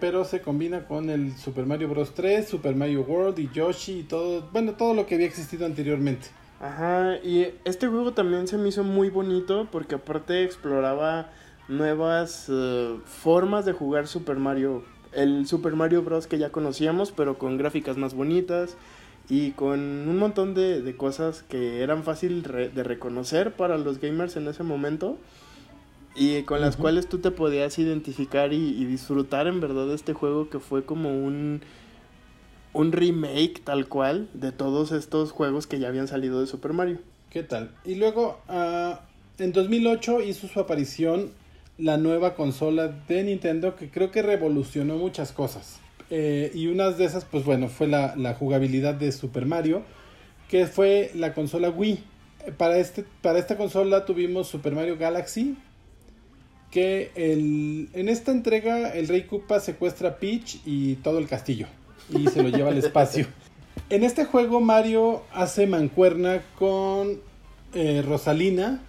Pero se combina con el Super Mario Bros 3, Super Mario World y Yoshi y todo. Bueno, todo lo que había existido anteriormente. Ajá, y este juego también se me hizo muy bonito porque aparte exploraba nuevas eh, formas de jugar Super Mario. El Super Mario Bros. que ya conocíamos, pero con gráficas más bonitas y con un montón de, cosas que eran fácil de reconocer para los gamers en ese momento y con las cuales tú te podías identificar y, y disfrutar en verdad de este juego que fue como un un remake tal cual de todos estos juegos que ya habían salido de Super Mario. ¿Qué tal? Y luego, uh, en 2008 hizo su aparición la nueva consola de Nintendo que creo que revolucionó muchas cosas. Eh, y una de esas, pues bueno, fue la, la, jugabilidad de Super Mario, que fue la consola Wii. Para, este, para esta consola tuvimos Super Mario Galaxy, que el, en esta entrega el Rey Koopa secuestra a Peach y todo el castillo y se lo lleva al espacio. En este juego Mario hace mancuerna con eh, Rosalina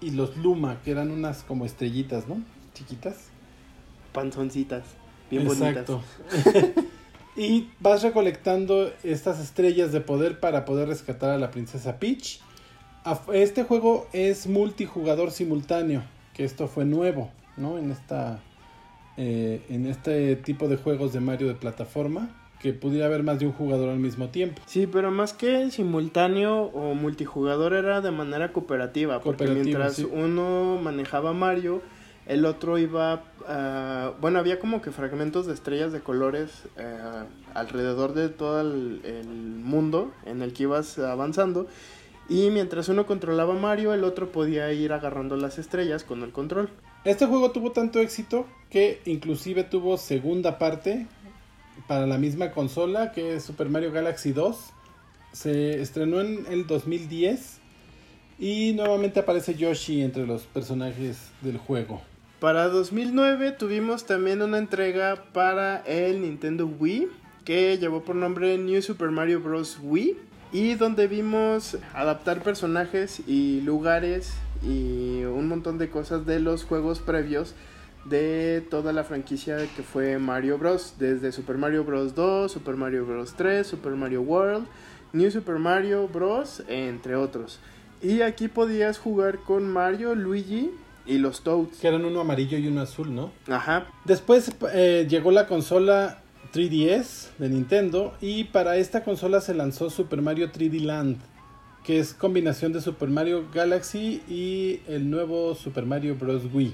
y los Luma, que eran unas como estrellitas, ¿no? Chiquitas. Panzoncitas, bien Exacto. y vas recolectando estas estrellas de poder para poder rescatar a la princesa Peach. Este juego es multijugador simultáneo, que esto fue nuevo, ¿no? En esta eh, en este tipo de juegos de Mario de plataforma que pudiera haber más de un jugador al mismo tiempo. Sí, pero más que simultáneo o multijugador era de manera cooperativa, porque mientras uno manejaba Mario, el otro iba, uh, bueno, había como que fragmentos de estrellas de colores uh, alrededor de todo el, el, mundo en el que ibas avanzando. Y mientras uno controlaba Mario, el otro podía ir agarrando las estrellas con el control. Este juego tuvo tanto éxito que inclusive tuvo segunda parte para la misma consola que es Super Mario Galaxy 2. Se estrenó en el 2010 y nuevamente aparece Yoshi entre los personajes del juego. Para 2009 tuvimos también una entrega para el Nintendo Wii que llevó por nombre New Super Mario Bros. Wii y donde vimos adaptar personajes y lugares y un montón de cosas de los juegos previos de toda la franquicia que fue Mario Bros. Desde Super Mario Bros. 2, Super Mario Bros. 3, Super Mario World, New Super Mario Bros. entre otros. Y aquí podías jugar con Mario, Luigi y los Toads. Que eran uno amarillo y uno azul, ¿no? Ajá. Después eh, llegó la consola 3DS de Nintendo y para esta consola se lanzó Super Mario 3D Land, que es combinación de Super Mario Galaxy y el nuevo Super Mario Bros. Wii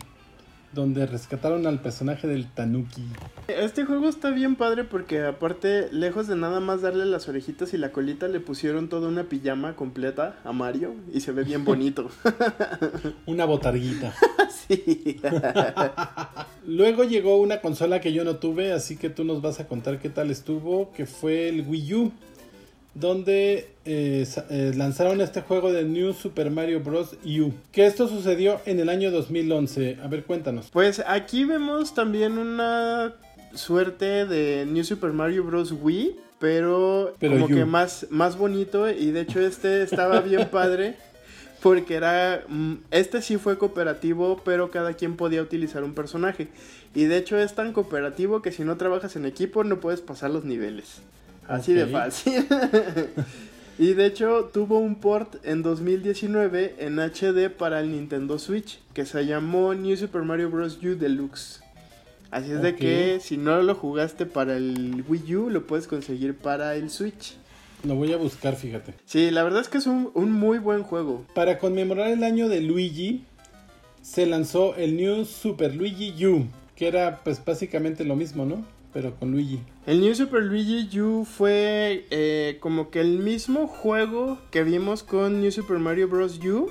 donde rescataron al personaje del Tanuki. Este juego está bien padre porque aparte, lejos de nada más darle las orejitas y la colita, le pusieron toda una pijama completa a Mario y se ve bien bonito. una botarguita. sí. Luego llegó una consola que yo no tuve, así que tú nos vas a contar qué tal estuvo, que fue el Wii U. donde eh, eh, lanzaron este juego de New Super Mario Bros. U. Que esto sucedió en el año 2011. A ver, cuéntanos. Pues aquí vemos también una suerte de New Super Mario Bros. Wii, pero, como que más, más bonito y de hecho este estaba bien padre. Porque era. Mm, este sí fue cooperativo, pero cada quien podía utilizar un personaje. Y de hecho es tan cooperativo que si no trabajas en equipo no puedes pasar los niveles. Así de fácil. y de hecho tuvo un port en 2019 en HD para el Nintendo Switch que se llamó New Super Mario Bros. U Deluxe. Así es de que si no lo jugaste para el Wii U, lo puedes conseguir para el Switch. Lo voy a buscar, fíjate. Sí, la verdad es que es un, muy buen juego. Para conmemorar el año de Luigi, se lanzó el New Super Luigi U, que era pues básicamente lo mismo, ¿no? Pero con Luigi. El New Super Luigi U fue eh, como que el mismo juego que vimos con New Super Mario Bros. U.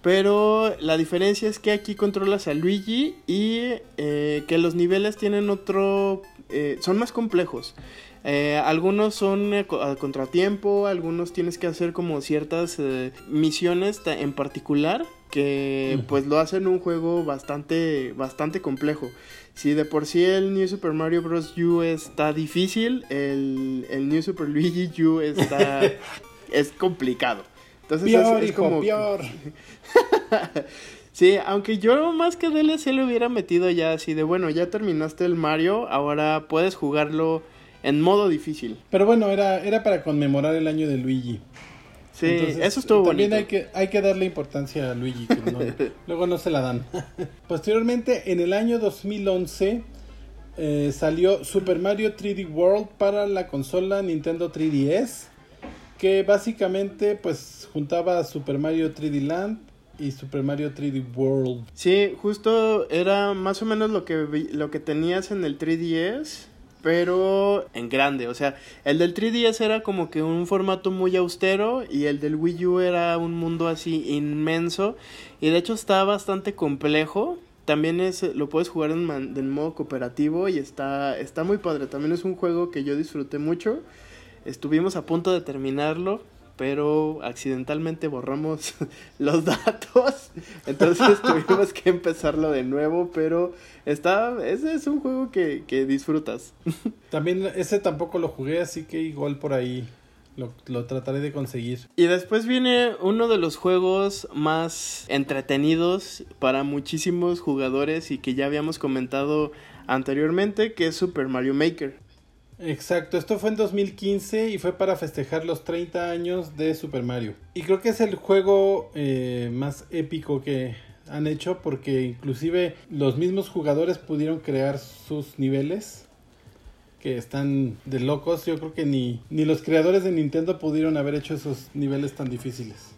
Pero la diferencia es que aquí controlas a Luigi y eh, que los niveles tienen otro... Eh, son más complejos. Algunos son a contratiempo, algunos tienes que hacer como ciertas misiones en particular que pues lo hacen un juego bastante bastante complejo. Si de por sí el New Super Mario Bros. U está difícil, el, New Super Luigi U está es complicado. Entonces es, como Sí, aunque yo más que DLC lo hubiera metido ya así de bueno, ya terminaste el Mario, ahora puedes jugarlo en modo difícil. Pero bueno, era, era para conmemorar el año de Luigi. Sí, eso estuvo también hay que, hay que darle importancia a Luigi, que luego no se la dan. Posteriormente, en el año 2011, eh, salió Super Mario 3D World para la consola Nintendo 3DS, que básicamente pues juntaba Super Mario 3D Land y Super Mario 3D World. Sí, justo era más o menos lo que, lo que tenías en el 3DS pero en grande. O sea, el del 3DS era como que un formato muy austero y el del Wii U era un mundo así inmenso. Y de hecho está bastante complejo. También es, lo puedes jugar en, en modo cooperativo y está, está muy padre. También es un juego que yo disfruté mucho. Estuvimos a punto de terminarlo, pero accidentalmente borramos los datos. Entonces tuvimos que empezarlo de nuevo, pero está, ese es un juego que, que disfrutas. También ese tampoco lo jugué, así que igual por ahí lo, lo, trataré de conseguir. Y después viene uno de los juegos más entretenidos para muchísimos jugadores y que ya habíamos comentado anteriormente, que es Super Mario Maker. Exacto, esto fue en 2015 y fue para festejar los 30 años de Super Mario. Y creo que es el juego eh, más épico que han hecho porque inclusive los mismos jugadores pudieron crear sus niveles que están de locos. Yo creo que ni, ni los creadores de Nintendo pudieron haber hecho esos niveles tan difíciles.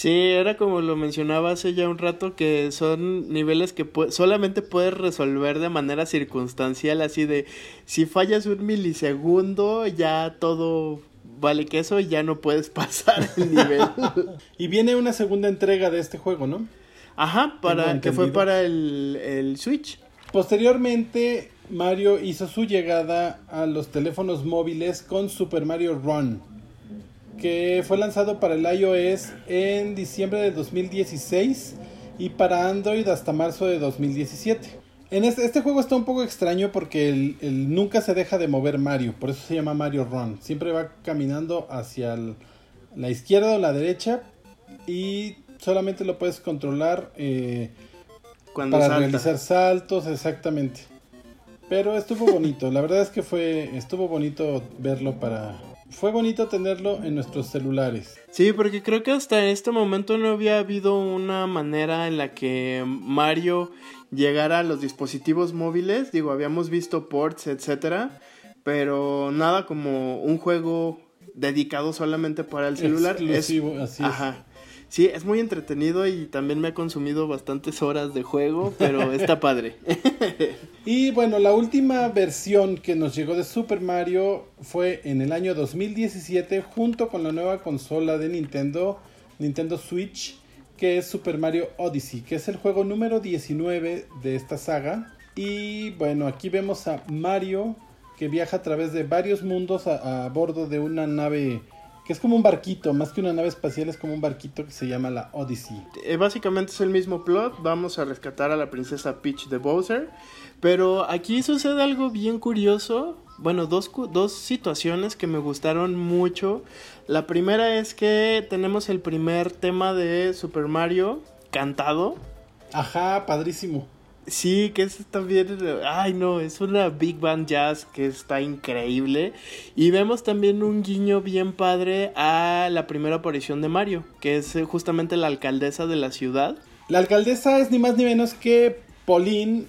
Sí, era como lo mencionaba hace ya un rato, que son niveles que solamente puedes resolver de manera circunstancial, así de si fallas un milisegundo, ya todo vale queso y ya no puedes pasar el nivel. y viene una segunda entrega de este juego, ¿no? Ajá, para, que fue para el, el Switch. Posteriormente, Mario hizo su llegada a los teléfonos móviles con Super Mario Run que fue lanzado para el iOS en diciembre de 2016 y para Android hasta marzo de 2017. En este, este, juego está un poco extraño porque el, nunca se deja de mover Mario, por eso se llama Mario Run. Siempre va caminando hacia la izquierda o la derecha y solamente lo puedes controlar eh, para realizar saltos, exactamente. Pero estuvo bonito, la verdad es que fue estuvo bonito verlo para fue bonito tenerlo en nuestros celulares. Sí, porque creo que hasta este momento no había habido una manera en la que Mario llegara a los dispositivos móviles. Digo, habíamos visto ports, etcétera, pero nada como un juego dedicado solamente para el celular. Exclusivo, así es. Ajá. Sí, es muy entretenido y también me ha consumido bastantes horas de juego, pero está padre. y bueno, la última versión que nos llegó de Super Mario fue en el año 2017 junto con la nueva consola de Nintendo, Nintendo Switch, que es Super Mario Odyssey, que es el juego número 19 de esta saga. Y bueno, aquí vemos a Mario que viaja a través de varios mundos a, a bordo de una nave que es como un barquito, más que una nave espacial, es como un barquito que se llama la Odyssey. Eh, básicamente es el mismo plot, vamos a rescatar a la princesa Peach de Bowser, pero aquí sucede algo bien curioso, bueno, dos, dos situaciones que me gustaron mucho. La primera es que tenemos el primer tema de Super Mario cantado. Ajá, padrísimo. Sí, que es también, ay no, es una Big Band Jazz que está increíble. Y vemos también un guiño bien padre a la primera aparición de Mario, que es eh, justamente la alcaldesa de la ciudad. La alcaldesa es ni más ni menos que Pauline,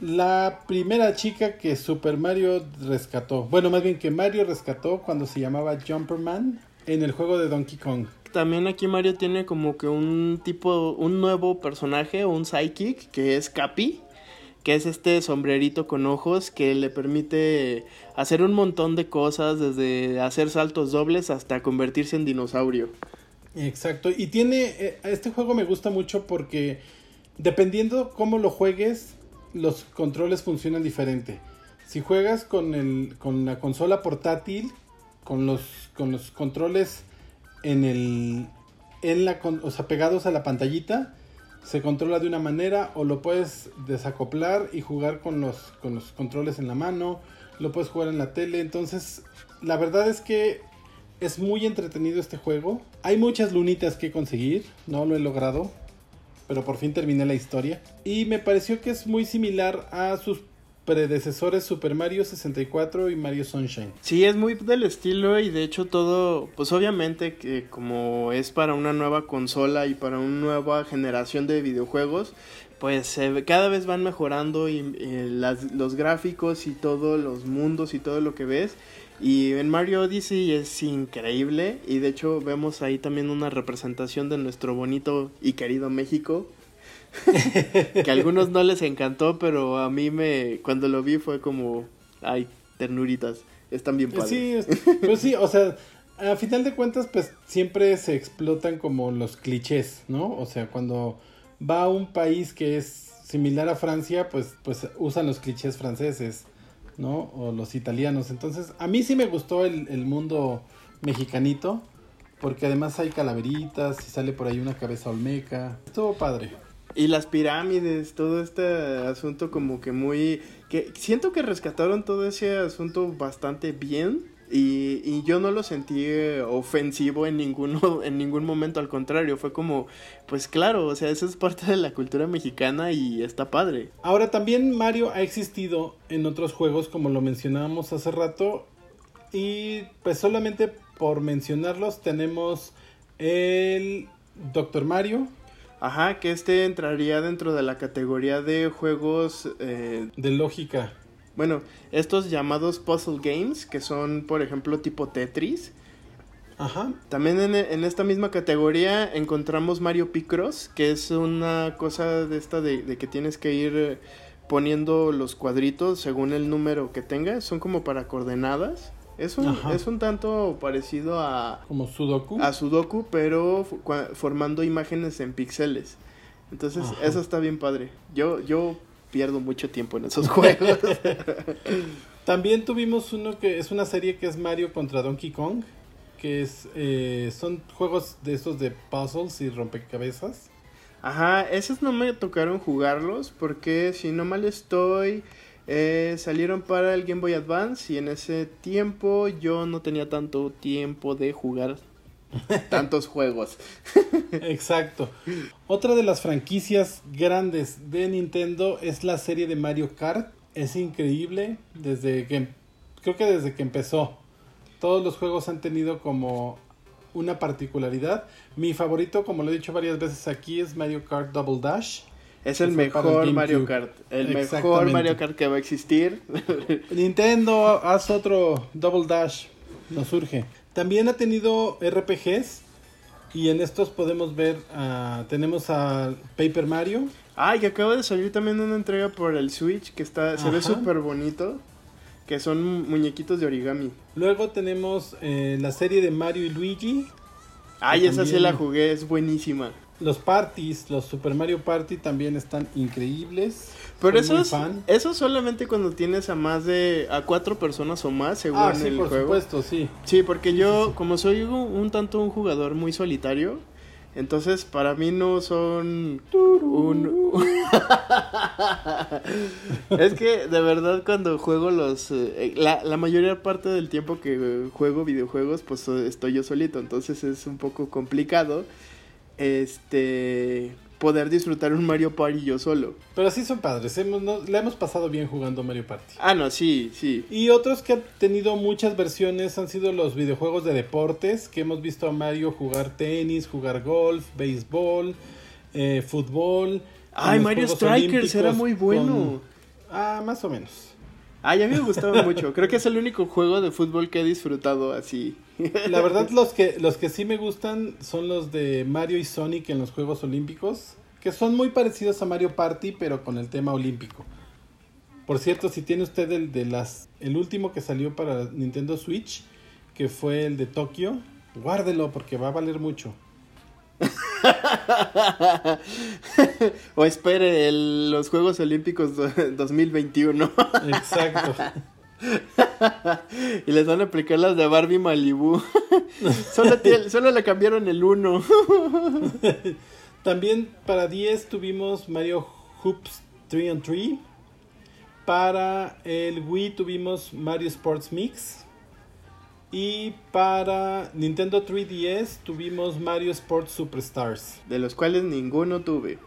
la primera chica que Super Mario rescató. Bueno, más bien que Mario rescató cuando se llamaba Jumperman en el juego de Donkey Kong. También aquí Mario tiene como que un tipo, un nuevo personaje, un psychic, que es Capi, que es este sombrerito con ojos que le permite hacer un montón de cosas, desde hacer saltos dobles hasta convertirse en dinosaurio. Exacto, y tiene, eh, este juego me gusta mucho porque dependiendo cómo lo juegues, los controles funcionan diferente. Si juegas con, el, con la consola portátil, con los, con los controles en el, en la, o sea, pegados a la pantallita, se controla de una manera o lo puedes desacoplar y jugar con los, con los controles en la mano, lo puedes jugar en la tele, entonces la verdad es que es muy entretenido este juego. Hay muchas lunitas que conseguir, no lo he logrado, pero por fin terminé la historia. Y me pareció que es muy similar a sus predecesores Super Mario 64 y Mario Sunshine. Sí, es muy del estilo y de hecho todo, pues obviamente que como es para una nueva consola y para una nueva generación de videojuegos, pues cada vez van mejorando y, los gráficos y todos los mundos y todo lo que ves. Y en Mario Odyssey es increíble y de hecho vemos ahí también una representación de nuestro bonito y querido México. que a algunos no les encantó, pero a mí me cuando lo vi fue como, ay, ternuritas, están bien padres. Sí, pues sí, o sea, a final de cuentas pues siempre se explotan como los clichés, ¿no? O sea, cuando va a un país que es similar a Francia, pues pues usan los clichés franceses. ¿no? O los italianos. Entonces, a mí sí me gustó el, el mundo mexicanito, porque además hay calaveritas y sale por ahí una cabeza olmeca. Estuvo padre. Y las pirámides, todo este asunto como que muy... que Siento que rescataron todo ese asunto bastante bien. Y, yo no lo sentí eh, ofensivo en, ninguno, en ningún momento, al contrario, fue como, pues claro, o sea, eso es parte de la cultura mexicana y está padre. Ahora también Mario ha existido en otros juegos, como lo mencionábamos hace rato, y pues solamente por mencionarlos tenemos el Doctor Mario. Ajá, que este entraría dentro de la categoría de juegos... Eh, de lógica. Bueno, estos llamados puzzle games, que son, por ejemplo, tipo Tetris. Ajá. También en, esta misma categoría encontramos Mario Picross, que es una cosa de esta de, que tienes que ir poniendo los cuadritos según el número que tengas. Son como para coordenadas. Es un, es un tanto parecido a... Como Sudoku. A Sudoku, pero formando imágenes en píxeles. Entonces, eso está bien padre. Yo, yo pierdo mucho tiempo en esos juegos. También tuvimos uno que es una serie que es Mario contra Donkey Kong, que es eh, son juegos de estos de puzzles y rompecabezas. Ajá, esos no me tocaron jugarlos porque si no mal estoy eh, salieron para el Game Boy Advance y en ese tiempo yo no tenía tanto tiempo de jugar tantos juegos. Exacto. Otra de las franquicias grandes de Nintendo es la serie de Mario Kart. Es increíble desde que creo que desde que empezó. Todos los juegos han tenido como una particularidad. Mi favorito, como lo he dicho varias veces aquí, es Mario Kart Double Dash. Es el mejor Mario Kart. El mejor Mario Kart que va a existir. Nintendo, haz otro Double Dash. Nos surge. También ha tenido RPGs. Y en estos podemos ver, tenemos a Paper Mario. Ah, y acaba de salir también una entrega por el Switch que está se ve súper bonito. Que son muñequitos de origami. Luego tenemos eh, la serie de Mario y Luigi. Ay, esa sí la jugué, es buenísima. Los parties, los Super Mario Party también están increíbles. Pero eso es, eso solamente cuando tienes a más de a cuatro personas o más según ah, sí, por supuesto, sí. Sí, porque yo como soy un tanto un jugador muy solitario, entonces, para mí no son un... es que de verdad cuando juego los... Eh, la, la mayoría parte del tiempo que juego videojuegos, pues estoy yo solito. Entonces es un poco complicado. Este poder disfrutar un Mario Party yo solo. Pero sí son padres, hemos, le hemos pasado bien jugando Mario Party. Ah, no, sí, sí. Y otros que han tenido muchas versiones han sido los videojuegos de deportes, que hemos visto a Mario jugar tenis, jugar golf, béisbol, eh, fútbol. Ay, Mario Strikers era muy bueno. Ah, más o menos. Ah, ya me gustaba mucho. Creo que es el único juego de fútbol que he disfrutado así. La verdad, los que, los que sí me gustan son los de Mario y Sonic en los Juegos Olímpicos, que son muy parecidos a Mario Party, pero con el tema olímpico. Por cierto, si tiene usted el de las. el último que salió para Nintendo Switch, que fue el de Tokio, guárdelo porque va a valer mucho. O espere los Juegos Olímpicos 2021. Exacto. y les van a aplicar las de Barbie Malibu. solo, solo le cambiaron el 1. También para 10 tuvimos Mario Hoops 3 on 3. Para el Wii tuvimos Mario Sports Mix. Y para Nintendo 3DS tuvimos Mario Sports Superstars. De los cuales ninguno tuve.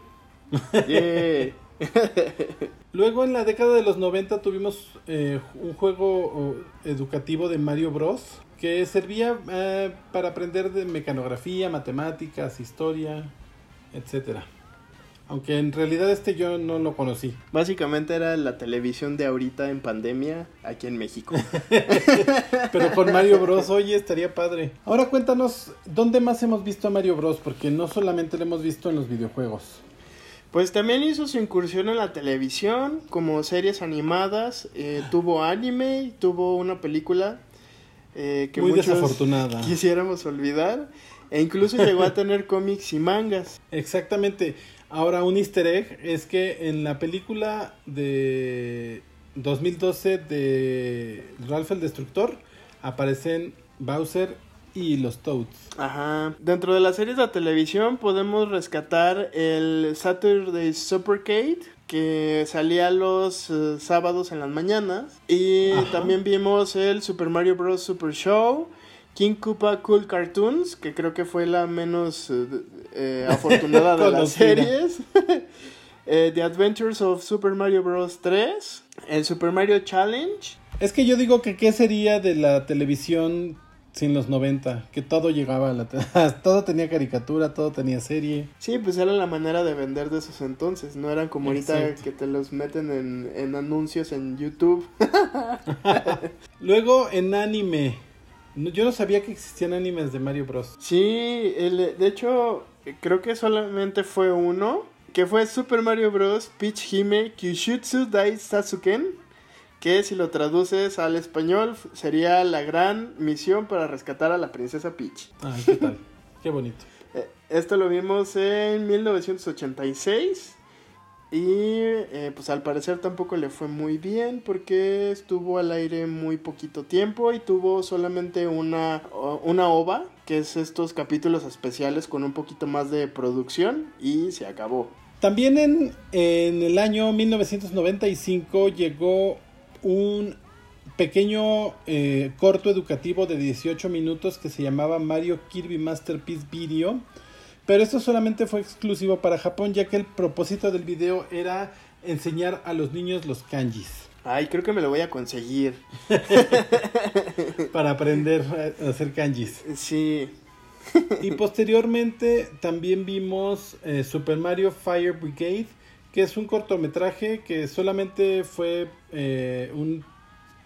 Luego en la década de los 90 tuvimos eh, un juego educativo de Mario Bros. Que servía eh, para aprender de mecanografía, matemáticas, historia, etcétera. Aunque en realidad este yo no lo conocí. Básicamente era la televisión de ahorita en pandemia aquí en México. Pero con Mario Bros, oye, estaría padre. Ahora cuéntanos, ¿dónde más hemos visto a Mario Bros? Porque no solamente lo hemos visto en los videojuegos. Pues también hizo su incursión en la televisión, como series animadas, eh, tuvo anime, tuvo una película eh, que Muy desafortunada. quisiéramos olvidar. E incluso llegó a tener cómics y mangas. Exactamente. Ahora, un easter egg es que en la película de 2012 de Ralph el Destructor aparecen Bowser y los Toads. Ajá. Dentro de las series de televisión podemos rescatar el Saturday Supercade que salía los eh, sábados en las mañanas y también vimos el Super Mario Bros. Super Show King Koopa Cool Cartoons, que creo que fue la menos eh, afortunada de las series. Eh, The Adventures of Super Mario Bros. 3. El Super Mario Challenge. Es que yo digo que qué sería de la televisión sin los 90, que todo llegaba a la todo tenía caricatura, todo tenía serie. Sí, pues era la manera de vender de esos entonces, no eran como ahorita que te los meten en, en anuncios en YouTube. Luego en anime, yo no sabía que existían animes de Mario Bros. Sí, el, de hecho, creo que solamente fue uno, que fue Super Mario Bros. Peach Hime Kyushutsu Dai Sasuken, que si lo traduces al español sería la gran misión para rescatar a la princesa Peach. Ah, ¿qué tal? Qué bonito. Eh, esto lo vimos en 1986 y eh, pues al parecer tampoco le fue muy bien porque estuvo al aire muy poquito tiempo y tuvo solamente una, una ova, que es estos capítulos especiales con un poquito más de producción y se acabó. También en, en el año 1995 llegó un pequeño eh, corto educativo de 18 minutos que se llamaba Mario Kirby Masterpiece Video pero esto solamente fue exclusivo para Japón, ya que el propósito del video era enseñar a los niños los kanjis. Ay, creo que me lo voy a conseguir. para aprender a hacer kanjis. Sí. y posteriormente también vimos eh, Super Mario Fire Brigade, que es un cortometraje que solamente fue eh, un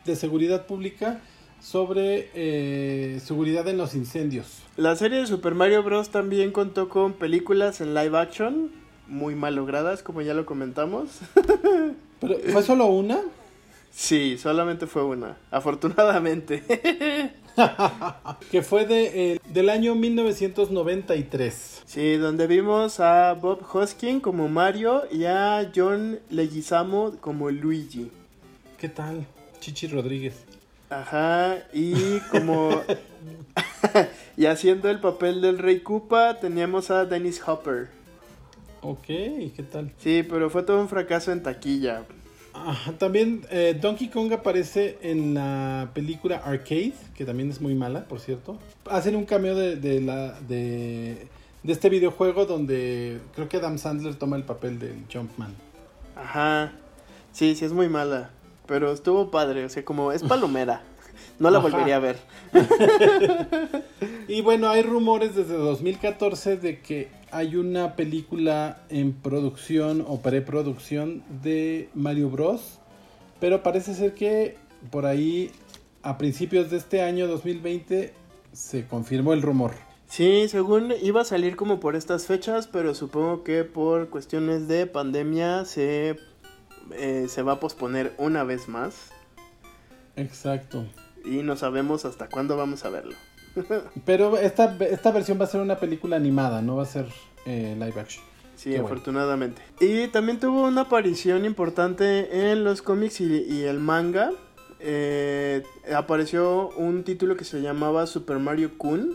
de seguridad pública sobre eh, seguridad en los incendios. La serie de Super Mario Bros. también contó con películas en live action, muy mal logradas, como ya lo comentamos. ¿Pero fue solo una? Sí, solamente fue una, afortunadamente. que fue de, del año 1993. Sí, donde vimos a Bob Hoskin como Mario y a John Leguizamo como Luigi. ¿Qué tal? Chichi Rodríguez. Ajá, y como... y haciendo el papel del Rey Koopa teníamos a Dennis Hopper. Ok, ¿qué tal? Sí, pero fue todo un fracaso en taquilla. Ajá, también eh, Donkey Kong aparece en la película Arcade, que también es muy mala, por cierto. Hacen un cameo de, de la de, de este videojuego donde creo que Adam Sandler toma el papel del Jumpman. Ajá. Sí, sí es muy mala. Pero estuvo padre, o sea, como es palomera. No la Ajá. volvería a ver. Y bueno, hay rumores desde 2014 de que hay una película en producción o preproducción de Mario Bros. Pero parece ser que por ahí a principios de este año 2020 se confirmó el rumor. Sí, según iba a salir como por estas fechas, pero supongo que por cuestiones de pandemia se, eh, se va a posponer una vez más. Exacto. Y no sabemos hasta cuándo vamos a verlo. Pero esta, esta versión va a ser una película animada, no va a ser eh, live action. Sí, Qué bueno. afortunadamente. Y también tuvo una aparición importante en los cómics y, y el manga. Eh, apareció un título que se llamaba Super Mario Kun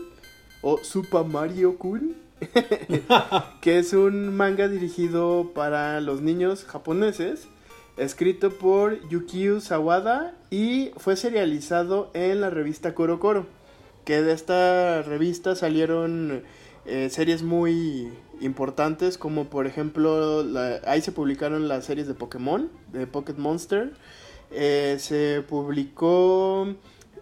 o Super Mario Kun, que es un manga dirigido para los niños japoneses, escrito por Yukio Sawada y fue serializado en la revista Koro Koro, que de esta revista salieron eh, series muy importantes como por ejemplo ahí se publicaron las series de Pokémon de Pocket Monster Eh, se publicó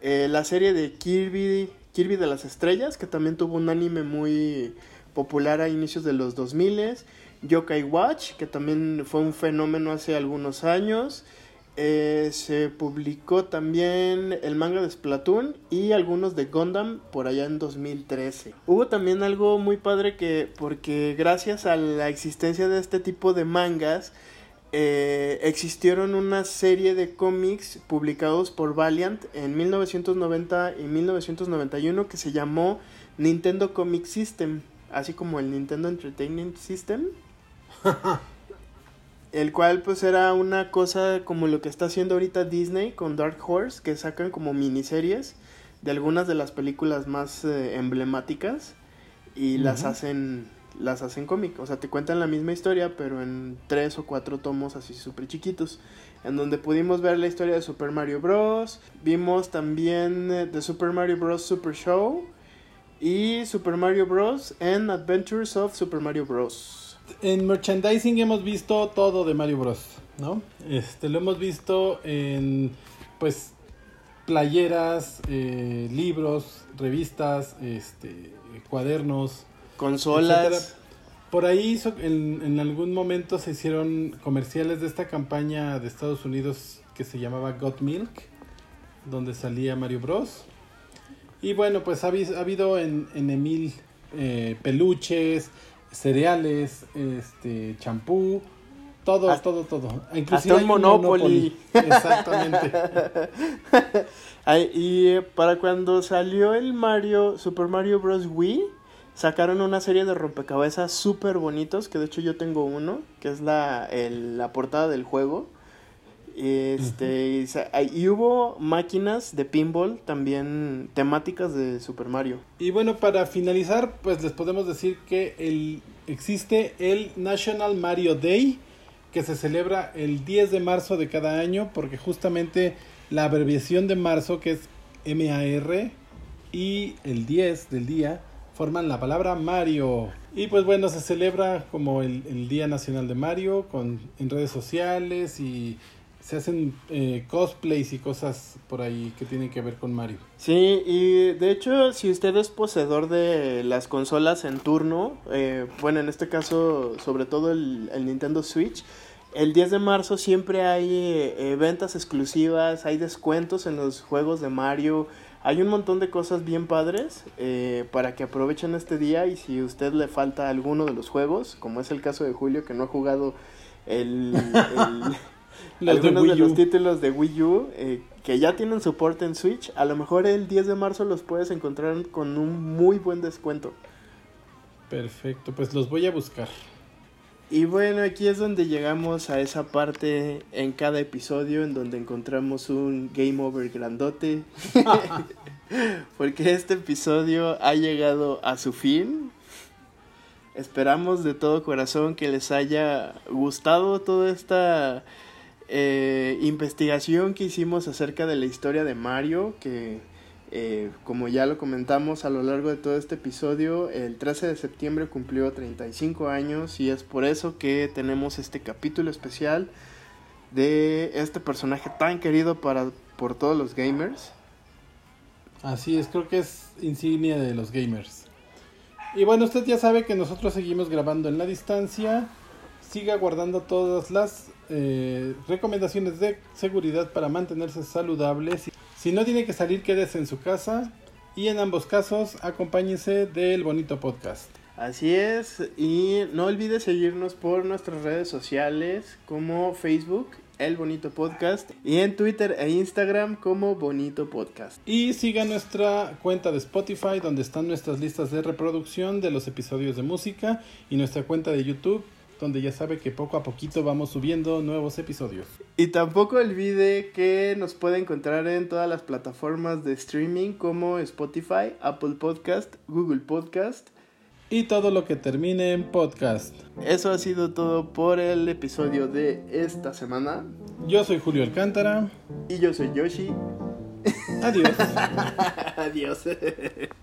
eh, la serie de Kirby Kirby de las estrellas que también tuvo un anime muy popular a inicios de los 2000 Yokai Watch que también fue un fenómeno hace algunos años eh, se publicó también el manga de Splatoon y algunos de Gundam por allá en 2013. Hubo también algo muy padre que, porque gracias a la existencia de este tipo de mangas, eh, existieron una serie de cómics publicados por Valiant en 1990 y 1991 que se llamó Nintendo Comic System, así como el Nintendo Entertainment System el cual pues era una cosa como lo que está haciendo ahorita Disney con Dark Horse, que sacan como miniseries de algunas de las películas más eh, emblemáticas y las hacen las hacen cómic, o sea, te cuentan la misma historia, pero en tres o cuatro tomos así súper chiquitos, en donde pudimos ver la historia de Super Mario Bros. Vimos también eh, de Super Mario Bros. Super Show y Super Mario Bros. and Adventures of Super Mario Bros. En merchandising hemos visto todo de Mario Bros, ¿no? Este, lo hemos visto en, pues, playeras, eh, libros, revistas, este, cuadernos, Consolas. etcétera. Por ahí en, en algún momento se hicieron comerciales de esta campaña de Estados Unidos que se llamaba Got Milk, donde salía Mario Bros. Y bueno, pues ha habido en, en Emil eh, peluches, cereales, este champú, todo, Hasta- todo, todo. hasta un hay Monopoly. Exactamente. Ay, y eh, para cuando salió el Mario, Super Mario Bros. Wii, sacaron una serie de rompecabezas súper bonitos, que de hecho yo tengo uno, que es la, el- la portada del juego. Este, y, hubo máquinas de pinball también temáticas de Super Mario. Y bueno, para finalizar, pues les podemos decir que el, existe el National Mario Day, que se celebra el 10 de marzo de cada año, porque justamente la abreviación de marzo, que es MAR, y el 10 del día, forman la palabra Mario. Y pues bueno, se celebra como el, el Día Nacional de Mario, con, en redes sociales y se hacen eh, cosplays y cosas por ahí que tienen que ver con Mario. Sí, y de hecho, si usted es poseedor de las consolas en turno, eh, bueno, en este caso, sobre todo el, el Nintendo Switch, el 10 de marzo siempre hay eh, ventas exclusivas, hay descuentos en los juegos de Mario, hay un montón de cosas bien padres eh, para que aprovechen este día y si usted le falta alguno de los juegos, como es el caso de Julio que no ha jugado el... el Los algunos de, los títulos de Wii U eh, que ya tienen soporte en Switch, a lo mejor el 10 de marzo los puedes encontrar con un muy buen descuento. Perfecto, pues los voy a buscar. Y bueno, aquí es donde llegamos a esa parte en cada episodio en donde encontramos un game over grandote. Porque este episodio ha llegado a su fin. Esperamos de todo corazón que les haya gustado toda esta eh, investigación que hicimos acerca de la historia de Mario, que eh, como ya lo comentamos a lo largo de todo este episodio, el 13 de septiembre cumplió 35 años y es por eso que tenemos este capítulo especial de este personaje tan querido para, por todos los gamers. Así es, creo que es insignia de los gamers. Y bueno, usted ya sabe que nosotros seguimos grabando en la distancia. Siga guardando todas las eh, recomendaciones de seguridad para mantenerse saludables. Si no tiene que salir, quédese en su casa. Y en ambos casos, acompáñense del bonito podcast. Así es, y no olvide seguirnos por nuestras redes sociales como Facebook, El Bonito Podcast, y en Twitter e Instagram como Bonito Podcast. Y siga nuestra cuenta de Spotify donde están nuestras listas de reproducción de los episodios de música y nuestra cuenta de YouTube donde ya sabe que poco a poquito vamos subiendo nuevos episodios. Y tampoco olvide que nos puede encontrar en todas las plataformas de streaming como Spotify, Apple Podcast, Google Podcast. Y todo lo que termine en podcast. Eso ha sido todo por el episodio de esta semana. Yo soy Julio Alcántara. Y yo soy Yoshi. Adiós. Adiós.